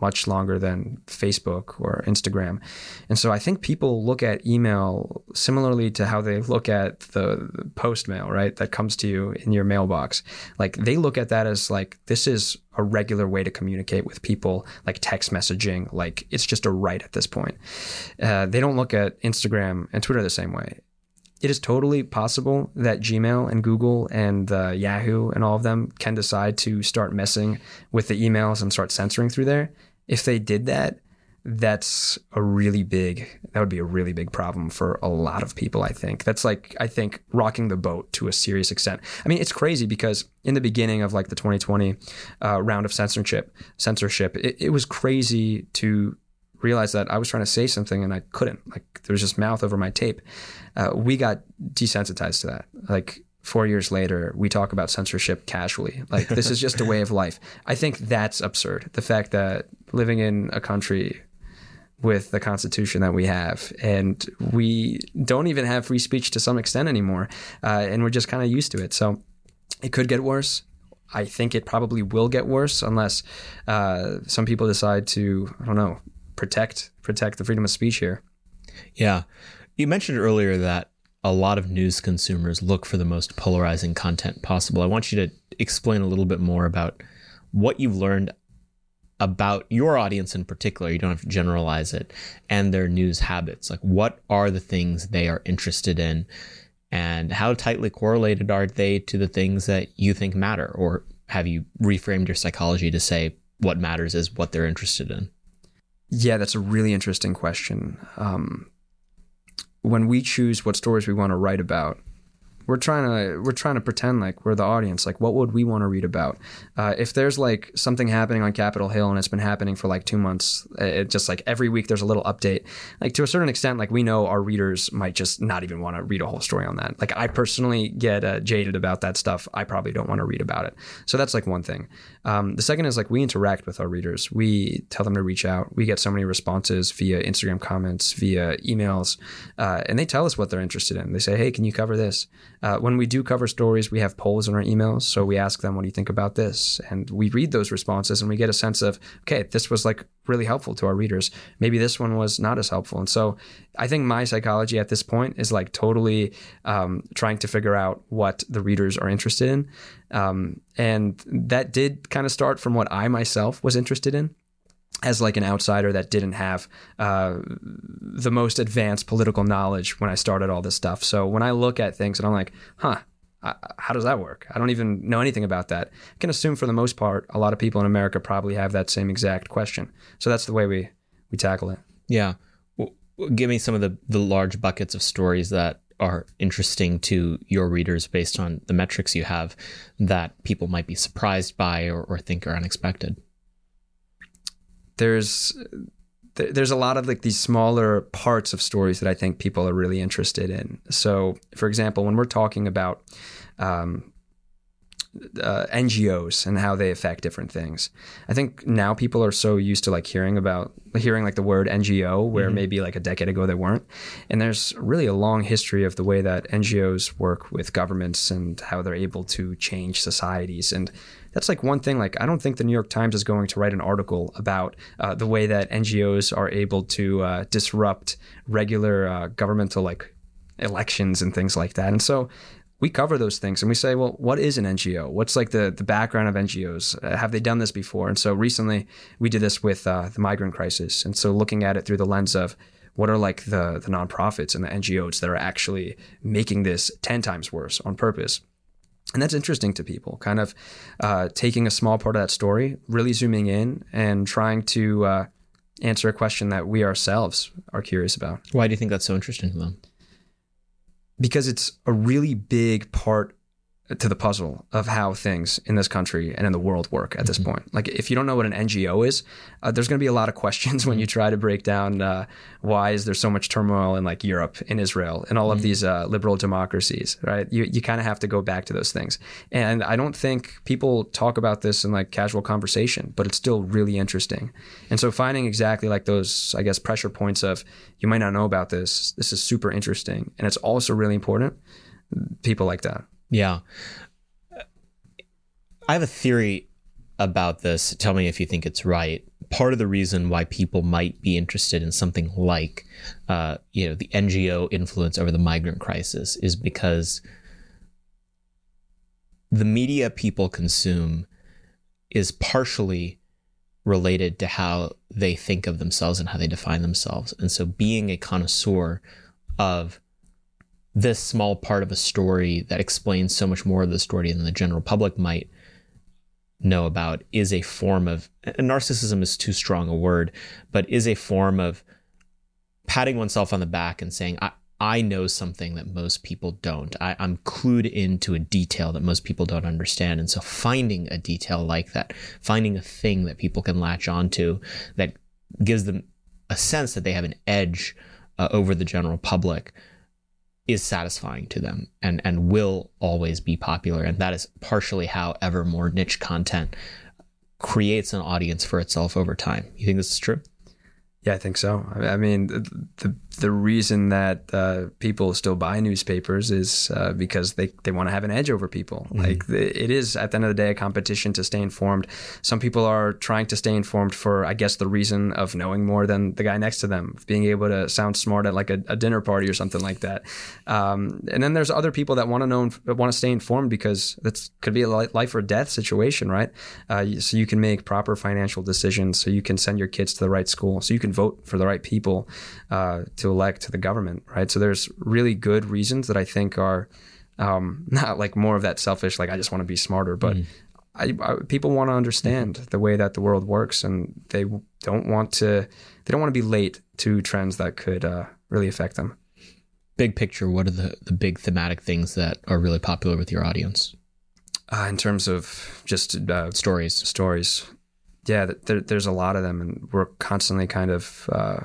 much longer than Facebook or Instagram. And so I think people look at email similarly to how they look at the, post mail, right? That comes to you in your mailbox. Like they look at that as like, this is a regular way to communicate with people, like text messaging. Like it's just a right at this point. Uh, they don't look at Instagram and Twitter the same way it is totally possible that Gmail and Google and uh, Yahoo and all of them can decide to start messing with the emails and start censoring through there. If they did that, that's a really big that would be a really big problem for a lot of people i think. That's like i think rocking the boat to a serious extent. I mean it's crazy because in the beginning of like the 2020 uh, round of censorship censorship it, it was crazy to realize that i was trying to say something and i couldn't. Like there was just mouth over my tape. Uh, we got desensitized to that. Like four years later, we talk about censorship casually. Like this is just a way of life. I think that's absurd. The fact that living in a country with the constitution that we have and we don't even have free speech to some extent anymore uh, and we're just kind of used to it so it could get worse i think it probably will get worse unless uh, some people decide to i don't know protect protect the freedom of speech here yeah you mentioned earlier that a lot of news consumers look for the most polarizing content possible. I want you to explain a little bit more about what you've learned about your audience in particular. You don't have to generalize it and their news habits. Like, what are the things they are interested in, and how tightly correlated are they to the things that you think matter? Or have you reframed your psychology to say what matters is what they're interested in? Yeah, that's a really interesting question. Um, when we choose what stories we want to write about, we're trying to we're trying to pretend like we're the audience. Like, what would we want to read about? Uh, if there's like something happening on Capitol Hill and it's been happening for like two months, uh, it just like every week there's a little update. Like to a certain extent, like we know our readers might just not even want to read a whole story on that. Like I personally get uh, jaded about that stuff. I probably don't want to read about it. So that's like one thing. Um, the second is like we interact with our readers. We tell them to reach out. We get so many responses via Instagram comments, via emails, uh, and they tell us what they're interested in. They say, "Hey, can you cover this?" Uh, when we do cover stories, we have polls in our emails. So we ask them, what do you think about this? And we read those responses and we get a sense of, okay, this was like really helpful to our readers. Maybe this one was not as helpful. And so I think my psychology at this point is like totally um, trying to figure out what the readers are interested in. Um, and that did kind of start from what I myself was interested in as like an outsider that didn't have uh, the most advanced political knowledge when I started all this stuff. So when I look at things and I'm like, huh, how does that work? I don't even know anything about that. I can assume for the most part, a lot of people in America probably have that same exact question. So that's the way we we tackle it. Yeah. Well, give me some of the the large buckets of stories that are interesting to your readers based on the metrics you have that people might be surprised by or, or think are unexpected there's there's a lot of like these smaller parts of stories that I think people are really interested in. So, for example, when we're talking about um, uh, NGOs and how they affect different things. I think now people are so used to like hearing about hearing like the word NGO, where mm-hmm. maybe like a decade ago they weren't. And there's really a long history of the way that NGOs work with governments and how they're able to change societies. And that's like one thing. Like I don't think the New York Times is going to write an article about uh, the way that NGOs are able to uh, disrupt regular uh, governmental like elections and things like that. And so we cover those things and we say, well, what is an NGO? What's like the, the background of NGOs? Uh, have they done this before? And so recently we did this with uh, the migrant crisis. And so looking at it through the lens of what are like the, the nonprofits and the NGOs that are actually making this 10 times worse on purpose. And that's interesting to people, kind of uh, taking a small part of that story, really zooming in and trying to uh, answer a question that we ourselves are curious about. Why do you think that's so interesting to them? because it's a really big part to the puzzle of how things in this country and in the world work at this mm-hmm. point. Like, if you don't know what an NGO is, uh, there's going to be a lot of questions when you try to break down uh, why is there so much turmoil in like Europe, in Israel, in all mm-hmm. of these uh, liberal democracies, right? You you kind of have to go back to those things. And I don't think people talk about this in like casual conversation, but it's still really interesting. And so finding exactly like those, I guess, pressure points of you might not know about this. This is super interesting, and it's also really important. People like that. Yeah. I have a theory about this. Tell me if you think it's right. part of the reason why people might be interested in something like, uh, you know, the NGO influence over the migrant crisis is because the media people consume is partially related to how they think of themselves and how they define themselves. And so being a connoisseur of this small part of a story that explains so much more of the story than the general public might know about is a form of narcissism is too strong a word, but is a form of patting oneself on the back and saying, I, I know something that most people don't. I, am clued into a detail that most people don't understand. And so finding a detail like that, finding a thing that people can latch onto that gives them a sense that they have an edge uh, over the general public is satisfying to them and, and will always be popular. And that is partially how ever more niche content creates an audience for itself over time. You think this is true? Yeah, I think so. I mean, the the reason that uh, people still buy newspapers is uh, because they, they want to have an edge over people. Mm-hmm. Like the, it is at the end of the day a competition to stay informed. Some people are trying to stay informed for I guess the reason of knowing more than the guy next to them, being able to sound smart at like a, a dinner party or something like that. Um, and then there's other people that want to know want to stay informed because that could be a life or death situation, right? Uh, so you can make proper financial decisions, so you can send your kids to the right school, so you can vote for the right people uh, to elect to the government, right? So there's really good reasons that I think are um, not like more of that selfish, like I just want to be smarter, but mm. I, I, people want to understand the way that the world works, and they don't want to they don't want to be late to trends that could uh, really affect them. Big picture, what are the the big thematic things that are really popular with your audience? Uh, in terms of just uh, stories, stories, yeah, there, there's a lot of them, and we're constantly kind of uh,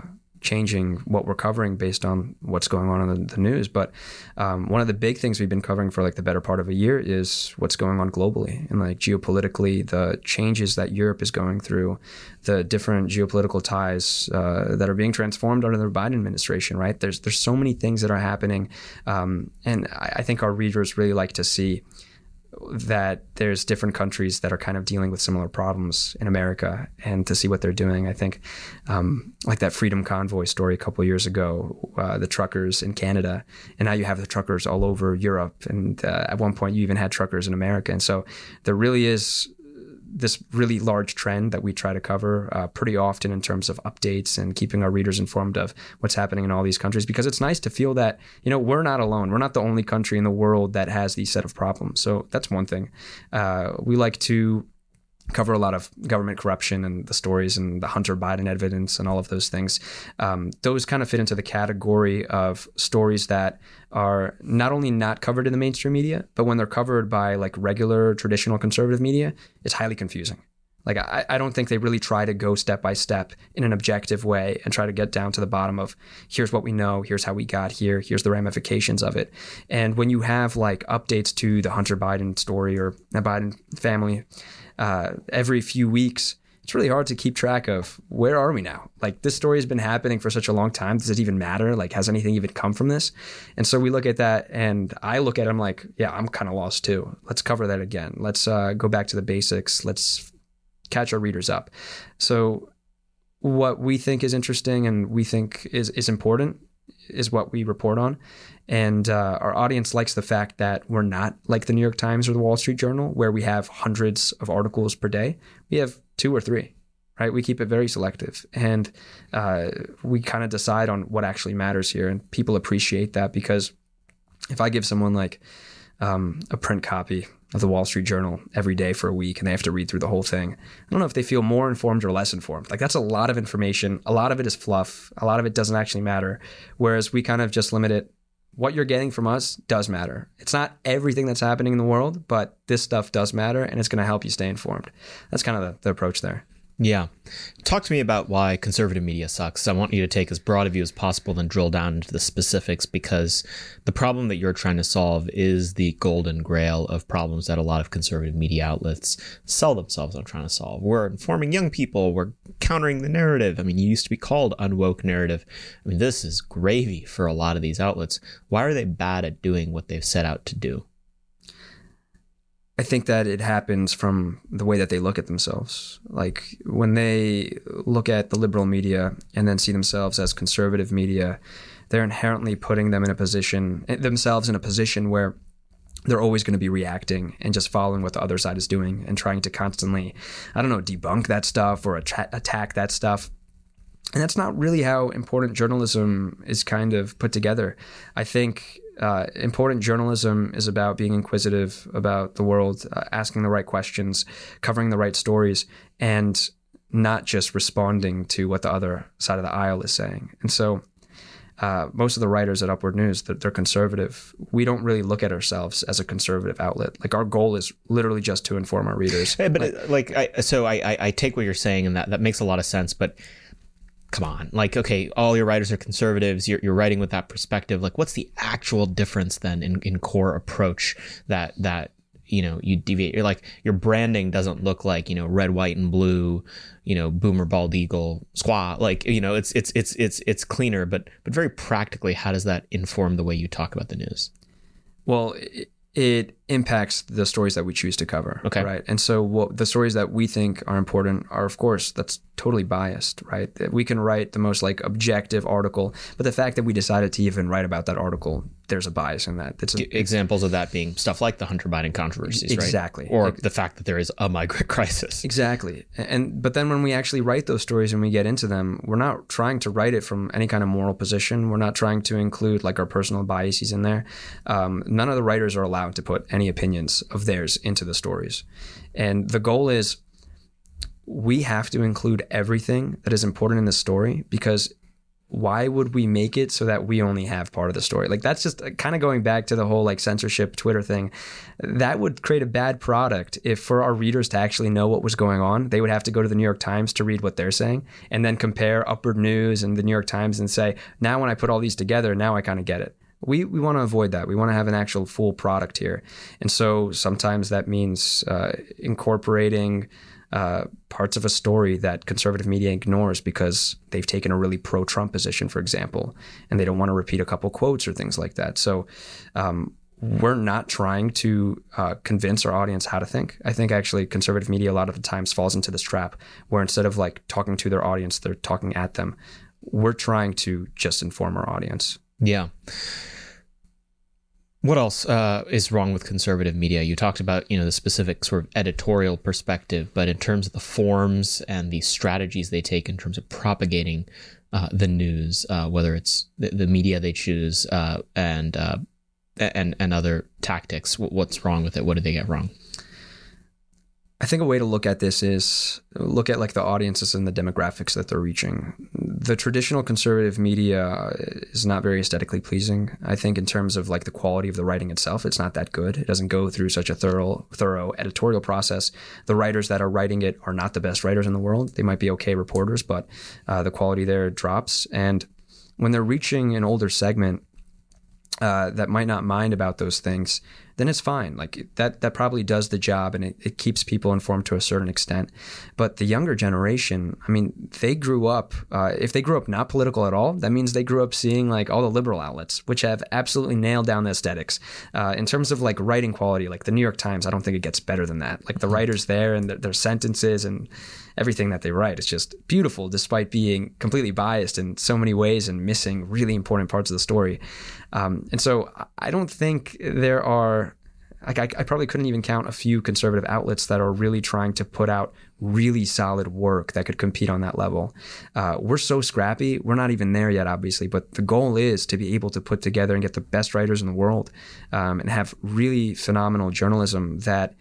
changing what we're covering based on what's going on in the, the news. But um, one of the big things we've been covering for like the better part of a year is what's going on globally and like geopolitically, the changes that Europe is going through, the different geopolitical ties uh, that are being transformed under the Biden administration. Right? There's there's so many things that are happening, um, and I, I think our readers really like to see that there's different countries that are kind of dealing with similar problems in America and to see what they're doing. I think, um, like that Freedom Convoy story a couple years ago, uh, the truckers in Canada, and now you have the truckers all over Europe. And uh, at one point, you even had truckers in America. And so there really is this really large trend that we try to cover uh, pretty often in terms of updates and keeping our readers informed of what's happening in all these countries because it's nice to feel that you know we're not alone. We're not the only country in the world that has these set of problems. So that's one thing. Uh, we like to cover a lot of government corruption and the stories and the Hunter Biden evidence and all of those things. Um, those kind of fit into the category of stories that are not only not covered in the mainstream media, but when they're covered by like regular traditional conservative media, it's highly confusing. Like I, I don't think they really try to go step by step in an objective way and try to get down to the bottom of here's what we know, here's how we got here, here's the ramifications of it. And when you have like updates to the Hunter Biden story or the Biden family, uh, every few weeks, it's really hard to keep track of where are we now? Like this story has been happening for such a long time. Does it even matter? Like has anything even come from this? And so we look at that and I look at it, I'm like, yeah, I'm kind of lost too. Let's cover that again. Let's uh, go back to the basics. Let's catch our readers up. So what we think is interesting and we think is, is important is what we report on. And uh, our audience likes the fact that we're not like the New York Times or the Wall Street Journal, where we have hundreds of articles per day. We have two or three, right? We keep it very selective. And uh, we kind of decide on what actually matters here. And people appreciate that because if I give someone like um, a print copy of the Wall Street Journal every day for a week and they have to read through the whole thing. I don't know if they feel more informed or less informed. Like that's a lot of information. A lot of it is fluff. A lot of it doesn't actually matter. Whereas we kind of just limit it what you're getting from us does matter. It's not everything that's happening in the world, but this stuff does matter and it's going to help you stay informed. That's kind of the, the approach there. Yeah. Talk to me about why conservative media sucks. I want you to take as broad a view as possible, then drill down into the specifics because the problem that you're trying to solve is the golden grail of problems that a lot of conservative media outlets sell themselves on trying to solve. We're informing young people, we're countering the narrative. I mean, you used to be called unwoke narrative. I mean, this is gravy for a lot of these outlets. Why are they bad at doing what they've set out to do? I think that it happens from the way that they look at themselves. Like when they look at the liberal media and then see themselves as conservative media, they're inherently putting them in a position eh, themselves in a position where they're always going to be reacting and just following what the other side is doing and trying to constantly, I don't know, debunk that stuff or att- attack that stuff. And that's not really how important journalism is kind of put together. I think uh, important journalism is about being inquisitive about the world, uh, asking the right questions, covering the right stories, and not just responding to what the other side of the aisle is saying. And so, uh, most of the writers at Upward News, they're, they're, conservative. We don't really look at ourselves as a conservative outlet. Like our goal is literally just to inform our readers. Hey, but like, like I, so I, I, I take what you're saying, and that that makes a lot of sense. But come on. Like okay all your writers are conservatives. You're, you're writing with that perspective. Like what's the actual difference then in, in core approach that that you know you deviate? You're like your branding doesn't look like you know red white and blue you know boomer bald eagle squaw. Like you know it's it's it's it's it's cleaner but but very practically how does that inform the way you talk about the news? Well it, it impacts the stories that we choose to cover. Okay. Right. And so what the stories that we think are important are of course that's totally biased, right? We can write the most like objective article, but the fact that we decided to even write about that article, there's a bias in that. It's a, examples of that being stuff like the Hunter Biden controversies, exactly. right? Or like, the fact that there is a migrant crisis. Exactly. And but then when we actually write those stories and we get into them, we're not trying to write it from any kind of moral position. We're not trying to include like our personal biases in there. Um, none of the writers are allowed to put any opinions of theirs into the stories. And the goal is we have to include everything that is important in the story because why would we make it so that we only have part of the story? Like that's just uh, kind of going back to the whole like censorship Twitter thing. That would create a bad product if for our readers to actually know what was going on, they would have to go to the New York Times to read what they're saying and then compare Upward News and the New York Times and say, now when I put all these together, now I kind of get it. We, we want to avoid that. We want to have an actual full product here. And so sometimes that means uh, incorporating uh, parts of a story that conservative media ignores because they've taken a really pro Trump position, for example, and they don't want to repeat a couple quotes or things like that. So um, we're not trying to uh, convince our audience how to think. I think actually conservative media a lot of the times falls into this trap where instead of like talking to their audience, they're talking at them. We're trying to just inform our audience. Yeah. What else uh, is wrong with conservative media? You talked about you know the specific sort of editorial perspective, but in terms of the forms and the strategies they take in terms of propagating uh, the news, uh, whether it's the, the, media they choose uh, and uh, and and other tactics, what's wrong with it? What do they get wrong? I think a way to look at this is look at like the audiences and the demographics that they're reaching. The traditional conservative media is not very aesthetically pleasing. I think in terms of like the quality of the writing itself, it's not that good. It doesn't go through such a thorough thorough editorial process. The writers that are writing it are not the best writers in the world. They might be okay reporters, but uh, the quality there drops. And when they're reaching an older segment, uh, that might not mind about those things, then it's fine. Like that, that probably does the job and it, it keeps people informed to a certain extent. But the younger generation, I mean, they grew up, uh, if they grew up not political at all, that means they grew up seeing like all the liberal outlets, which have absolutely nailed down the aesthetics. Uh, in terms of like writing quality, like the New York Times, I don't think it gets better than that. Like the writers there and their, their sentences and everything that they write is just beautiful, despite being completely biased in so many ways and missing really important parts of the story. Um, and so I don't think there are like I, I, probably couldn't even count a few conservative outlets that are really trying to put out really solid work that could compete on that level. Uh, we're so scrappy. We're not even there yet, obviously, but the goal is to be able to put together and get the best writers in the world um, and have really phenomenal journalism that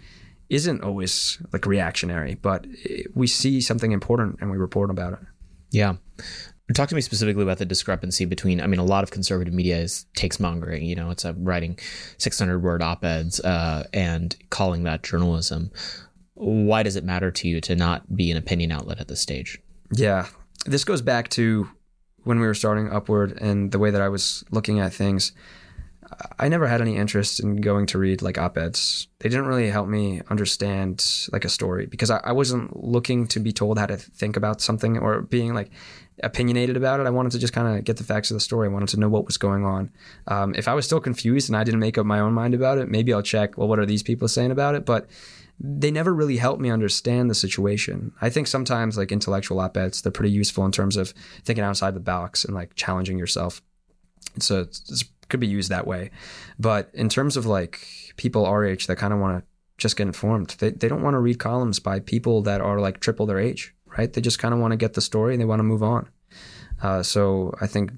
isn't always like reactionary, but we see something important and we report about it. Yeah. Talk to me specifically about the discrepancy between. I mean, a lot of conservative media is takes mongering. You know, it's a writing 600 word op eds uh, and calling that journalism. Why does it matter to you to not be an opinion outlet at this stage? Yeah, this goes back to when we were starting Upward and the way that I was looking at things. I never had any interest in going to read like op eds. They didn't really help me understand like a story because I, I, wasn't looking to be told how to think about something or being like opinionated about it. I wanted to just kind of get the facts of the story. I wanted to know what was going on. Um, if I was still confused and I didn't make up my own mind about it, maybe I'll check. Well, what are these people saying about it? But they never really helped me understand the situation. I think sometimes like intellectual op-eds, they're pretty useful in terms of thinking outside the box and like challenging yourself. So it could be used that way. But in terms of like people our age that kind of want to just get informed, they, they don't want to read columns by people that are like triple their age, right? They just kind of want to get the story and they want to move on. Uh, so I think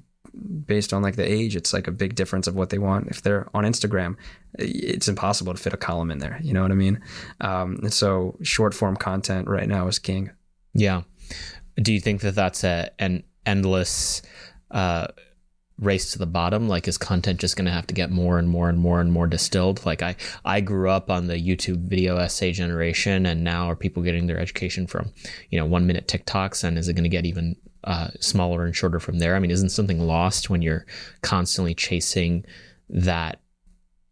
based on like the age, it's like a big difference of what they want. If they're on Instagram, it's impossible to fit a column in there. You know what I mean? Um, and so short form content right now is king. Yeah. Do you think that that's a, an endless uh, race to the bottom? Like, is content just going to have to get more and more and more and more distilled? Like, I I grew up on the YouTube video essay generation, and now are people getting their education from, you know, one minute TikToks? And is it going to get even uh, smaller and shorter from there? I mean, isn't something lost when you're constantly chasing that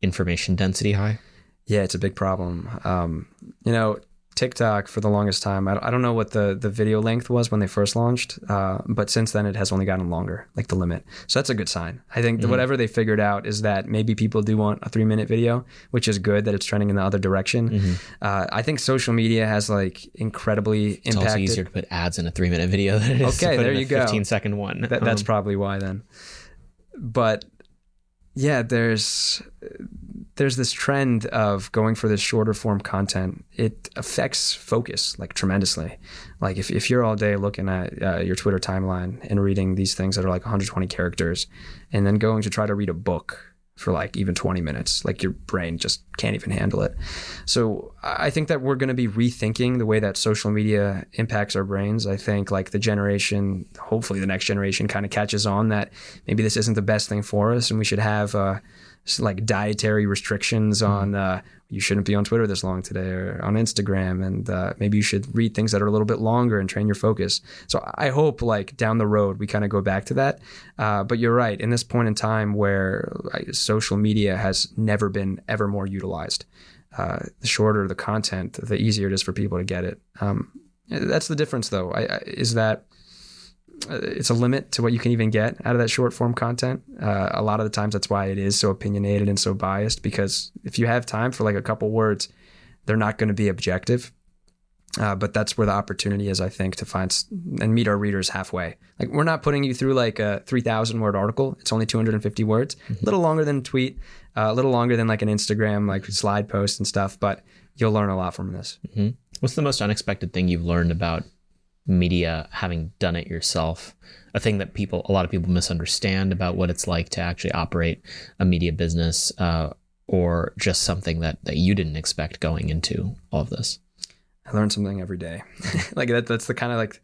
information density high? Yeah, it's a big problem. Um, you know, TikTok for the longest time. I, I don't know what the, the video length was when they first launched, uh, but since then it has only gotten longer, like the limit. So that's a good sign. I think mm-hmm. whatever they figured out is that maybe people do want a three minute video, which is good that it's trending in the other direction. Mm-hmm. Uh, I think social media has like incredibly it's impacted. It's also easier to put ads in a three minute video than it is okay, to put there in you a 15 go. second one. That, that's um, probably why then. But yeah, there's there's this trend of going for this shorter form content. It affects focus like tremendously. Like if, if you're all day looking at uh, your Twitter timeline and reading these things that are like 120 characters, and then going to try to read a book for like even 20 minutes, like your brain just can't even handle it. So I think that we're going to be rethinking the way that social media impacts our brains. I think like the generation, hopefully the next generation, kind of catches on that maybe this isn't the best thing for us, and we should have. Uh, like dietary restrictions mm-hmm. on uh, you shouldn't be on Twitter this long today or on Instagram, and uh, maybe you should read things that are a little bit longer and train your focus. So I hope like down the road we kind of go back to that. Uh, but you're right in this point in time where uh, social media has never been ever more utilized. Uh, the shorter the content, the easier it is for people to get it. Um, that's the difference, though. I, I, is that it's a limit to what you can even get out of that short form content. Uh, a lot of the times, that's why it is so opinionated and so biased. Because if you have time for like a couple words, they're not going to be objective. Uh, but that's where the opportunity is, I think, to find and meet our readers halfway. Like we're not putting you through like a three thousand word article. It's only two hundred and fifty words, mm-hmm. a little longer than a tweet, uh, a little longer than like an Instagram like slide post and stuff. But you'll learn a lot from this. Mm-hmm. What's the most unexpected thing you've learned about media having done it yourself a thing that people a lot of people misunderstand about what it's like to actually operate a media business uh, or just something that, that you didn't expect going into all of this. I learn something every day. Like that that's the kind of like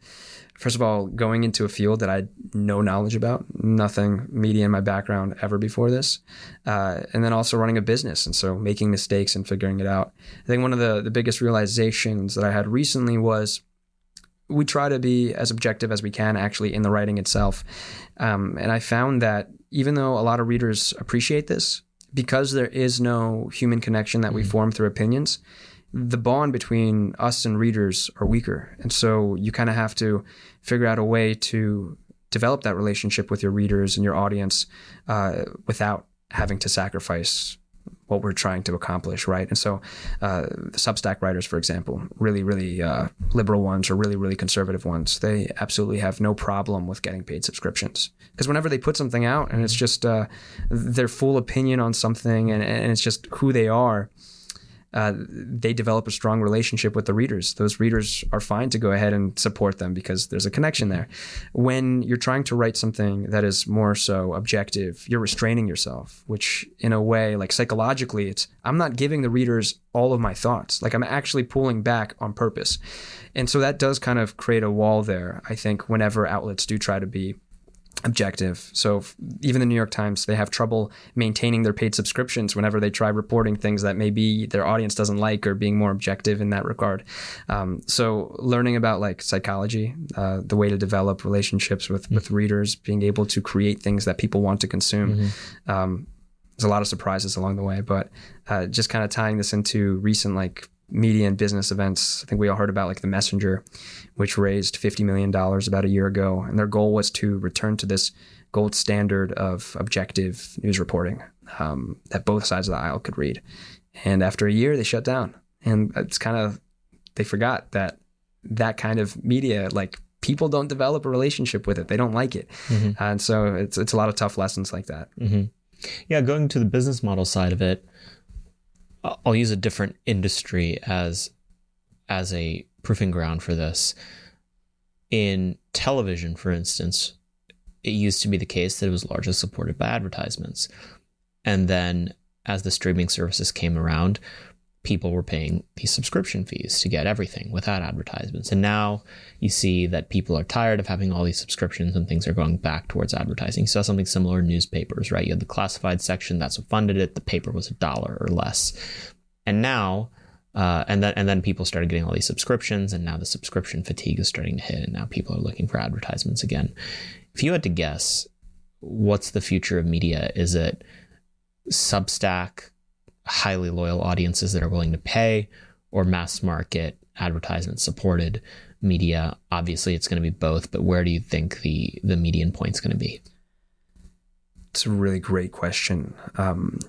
first of all going into a field that i had no knowledge about nothing media in my background ever before this uh, and then also running a business and so making mistakes and figuring it out. I think one of the, the biggest realizations that i had recently was we try to be as objective as we can actually in the writing itself. Um, and I found that even though a lot of readers appreciate this, because there is no human connection that we mm-hmm. form through opinions, the bond between us and readers are weaker. And so you kind of have to figure out a way to develop that relationship with your readers and your audience uh, without having to sacrifice what we're trying to accomplish, right? And so, uh, the Substack writers, for example, really, really uh, liberal ones or really, really conservative ones, they absolutely have no problem with getting paid subscriptions because whenever they put something out and it's just uh, their full opinion on something and, and it's just who they are, uh, they develop a strong relationship with the readers. Those readers are fine to go ahead and support them because there's a connection there. When you're trying to write something that is more so objective, you're restraining yourself, which in a way, like psychologically, it's I'm not giving the readers all of my thoughts. Like I'm actually pulling back on purpose. And so that does kind of create a wall there, I think, whenever outlets do try to be objective. So even the New York Times, they have trouble maintaining their paid subscriptions whenever they try reporting things that maybe their audience doesn't like or being more objective in that regard. Um, so learning about like psychology, uh, the way to develop relationships with mm-hmm. with readers, being able to create things that people want to consume. Mm-hmm. Um, there's a lot of surprises along the way, but uh, just kind of tying this into recent like media and business events. I think we all heard about like the Messenger, which raised $50 million about a year ago. And their goal was to return to this gold standard of objective news reporting um, that both sides of the aisle could read. And after a year, they shut down. And it's kind of, they forgot that that kind of media, like people don't develop a relationship with it. They don't like it. Mm-hmm. And so it's, it's a lot of tough lessons like that. Mm-hmm. Yeah, going to the business model side of it, I'll use a different industry as as a proving ground for this. In television, for instance, it used to be the case that it was largely supported by advertisements. And then as the streaming services came around, people were paying these subscription fees to get everything without advertisements. And now you see that people are tired of having all these subscriptions and things are going back towards advertising. So something similar in newspapers, right? You had the classified section, that's what funded it. The paper was a dollar or less. And now, uh, and then and then people started getting all these subscriptions, and now the subscription fatigue is starting to hit, and now people are looking for advertisements again. If you had to guess, what's the future of media? Is it Substack, highly loyal audiences that are willing to pay, or mass market advertisement supported media? Obviously, it's going to be both, but where do you think the the median point is going to be? It's a really great question. Um,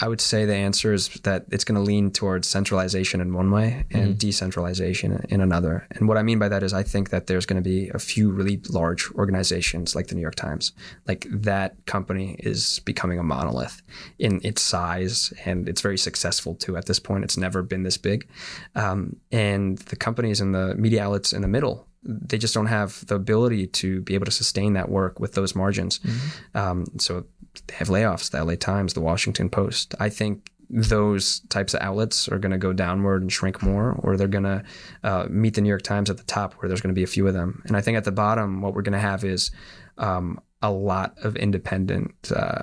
I would say the answer is that it's going to lean towards centralization in one way and mm-hmm. decentralization in another. And what I mean by that is I think that there's going to be a few really large organizations like the New York Times. Like that company is becoming a monolith in its size and it's very successful too at this point. It's never been this big. Um, and the companies and the media outlets in the middle they just don't have the ability to be able to sustain that work with those margins. Mm-hmm. Um, so they have layoffs, the LA Times, the Washington Post. I think those types of outlets are going to go downward and shrink more, or they're going to uh, meet the New York Times at the top, where there's going to be a few of them. And I think at the bottom, what we're going to have is um, a lot of independent uh,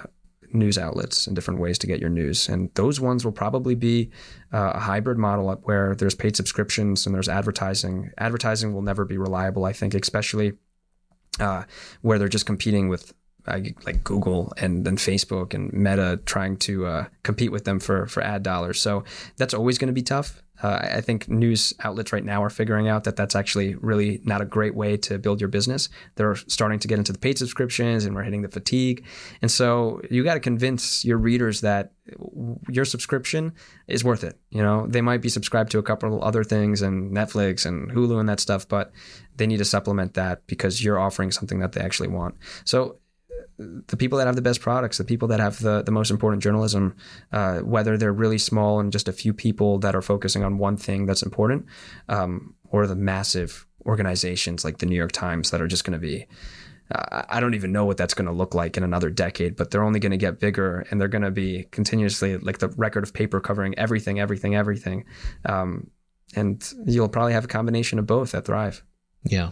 news outlets and different ways to get your news. And those ones will probably be uh, a hybrid model up where there's paid subscriptions and there's advertising. Advertising will never be reliable, I think, especially uh, where they're just competing with like Google and then Facebook and Meta trying to uh, compete with them for for ad dollars. So that's always going to be tough. Uh, I think news outlets right now are figuring out that that's actually really not a great way to build your business. They're starting to get into the paid subscriptions and we're hitting the fatigue. And so you got to convince your readers that your subscription is worth it. You know, they might be subscribed to a couple other things and Netflix and Hulu and that stuff, but they need to supplement that because you're offering something that they actually want. So the people that have the best products, the people that have the, the most important journalism, uh, whether they're really small and just a few people that are focusing on one thing that's important, um, or the massive organizations like the New York Times that are just going to be. Uh, I don't even know what that's going to look like in another decade, but they're only going to get bigger and they're going to be continuously like the record of paper covering everything, everything, everything. Um, and you'll probably have a combination of both that thrive. Yeah.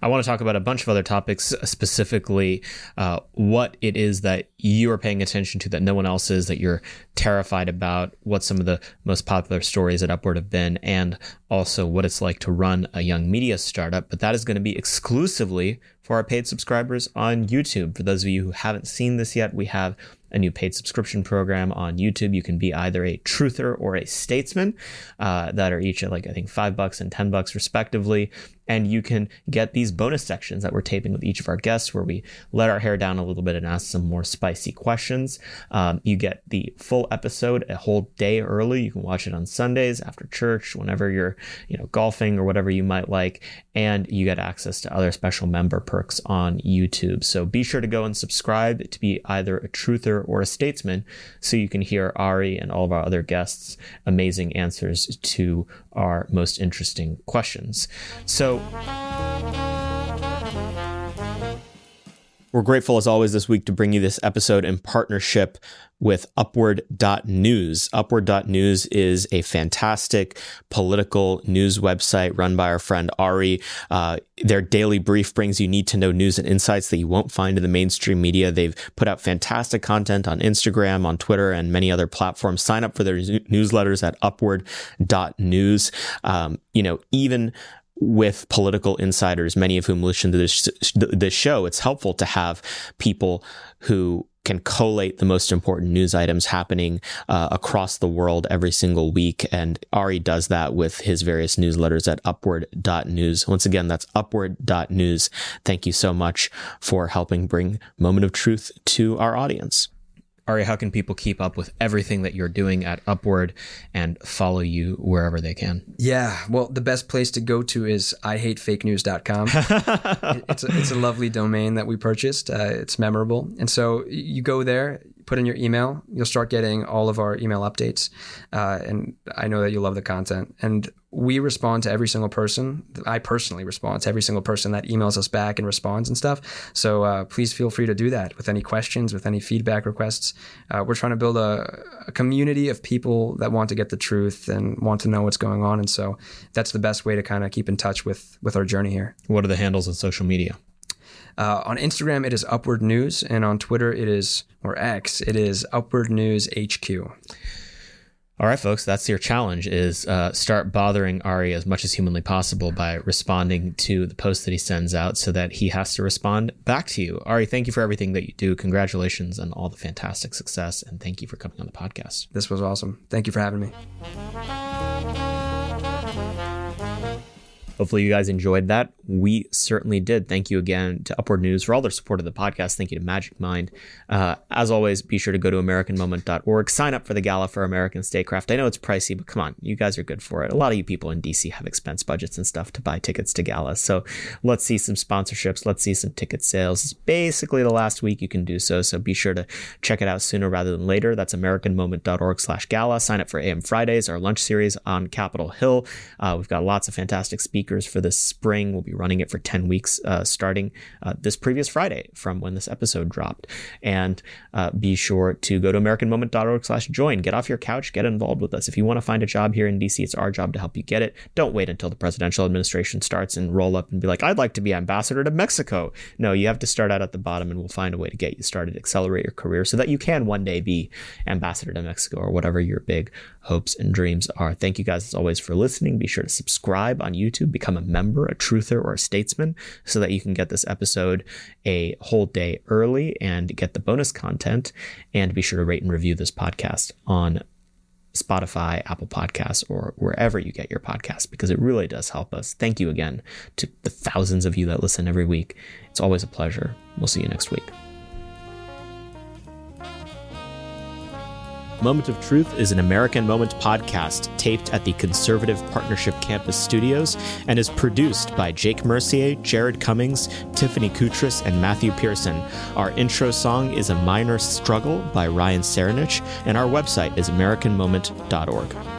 I want to talk about a bunch of other topics, specifically uh, what it is that you are paying attention to that no one else is, that you're terrified about, what some of the most popular stories at Upward have been, and also what it's like to run a young media startup. But that is going to be exclusively for our paid subscribers on YouTube. For those of you who haven't seen this yet, we have a new paid subscription program on YouTube. You can be either a truther or a statesman uh, that are each at like, I think, five bucks and 10 bucks respectively. And you can get these bonus sections that we're taping with each of our guests where we let our hair down a little bit and ask some more spicy questions. Um, you get the full episode a whole day early. You can watch it on Sundays after church, whenever you're, you know, golfing or whatever you might like. And you get access to other special member perks on YouTube. So be sure to go and subscribe to be either a truther or a statesman so you can hear Ari and all of our other guests' amazing answers to our most interesting questions. So, we're grateful as always this week to bring you this episode in partnership with Upward.news. Upward.news is a fantastic political news website run by our friend Ari. Uh, their daily brief brings you need to know news and insights that you won't find in the mainstream media. They've put out fantastic content on Instagram, on Twitter, and many other platforms. Sign up for their newsletters at Upward.news. Um, you know, even with political insiders, many of whom listen to this, this show, it's helpful to have people who can collate the most important news items happening uh, across the world every single week. And Ari does that with his various newsletters at upward.news. Once again, that's upward.news. Thank you so much for helping bring Moment of Truth to our audience. Ari, how can people keep up with everything that you're doing at Upward and follow you wherever they can? Yeah, well, the best place to go to is ihatefakenews.com. it's, a, it's a lovely domain that we purchased. Uh, it's memorable. And so you go there, put in your email, you'll start getting all of our email updates. Uh, and I know that you love the content. And we respond to every single person. I personally respond to every single person that emails us back and responds and stuff. So uh, please feel free to do that with any questions, with any feedback requests. Uh, we're trying to build a, a, community of people that want to get the truth and want to know what's going on. And so that's the best way to kind of keep in touch with with our journey here. What are the handles on social media? Uh, on Instagram, it is Upward News, and on Twitter, it is or X, it is Upward News HQ. All right, folks, that's your challenge: is uh, start bothering Ari as much as humanly possible by responding to the post that he sends out, so that he has to respond back to you. Ari, thank you for everything that you do. Congratulations on all the fantastic success, and thank you for coming on the podcast. This was awesome. Thank you for having me. Hopefully, you guys enjoyed that. We certainly did. Thank you again to Upward News for all their support of the podcast. Thank you to Magic Mind. Uh, as always, be sure to go to AmericanMoment.org. Sign up for the gala for American Statecraft. I know it's pricey, but come on, you guys are good for it. A lot of you people in DC have expense budgets and stuff to buy tickets to galas. So let's see some sponsorships. Let's see some ticket sales. It's basically the last week you can do so. So be sure to check it out sooner rather than later. That's AmericanMoment.org slash gala. Sign up for AM Fridays, our lunch series on Capitol Hill. Uh, we've got lots of fantastic speakers speakers for this spring. We'll be running it for 10 weeks uh, starting uh, this previous Friday from when this episode dropped. And uh, be sure to go to AmericanMoment.org slash join. Get off your couch, get involved with us. If you want to find a job here in DC, it's our job to help you get it. Don't wait until the presidential administration starts and roll up and be like, I'd like to be ambassador to Mexico. No, you have to start out at the bottom and we'll find a way to get you started, accelerate your career so that you can one day be ambassador to Mexico or whatever your big hopes and dreams are. Thank you guys as always for listening. Be sure to subscribe on YouTube become a member, a truther, or a statesman so that you can get this episode a whole day early and get the bonus content. And be sure to rate and review this podcast on Spotify, Apple Podcasts, or wherever you get your podcasts because it really does help us. Thank you again to the thousands of you that listen every week. It's always a pleasure. We'll see you next week. Moment of Truth is an American Moment podcast taped at the Conservative Partnership Campus Studios and is produced by Jake Mercier, Jared Cummings, Tiffany Kutris, and Matthew Pearson. Our intro song is A Minor Struggle by Ryan Serenich, and our website is AmericanMoment.org.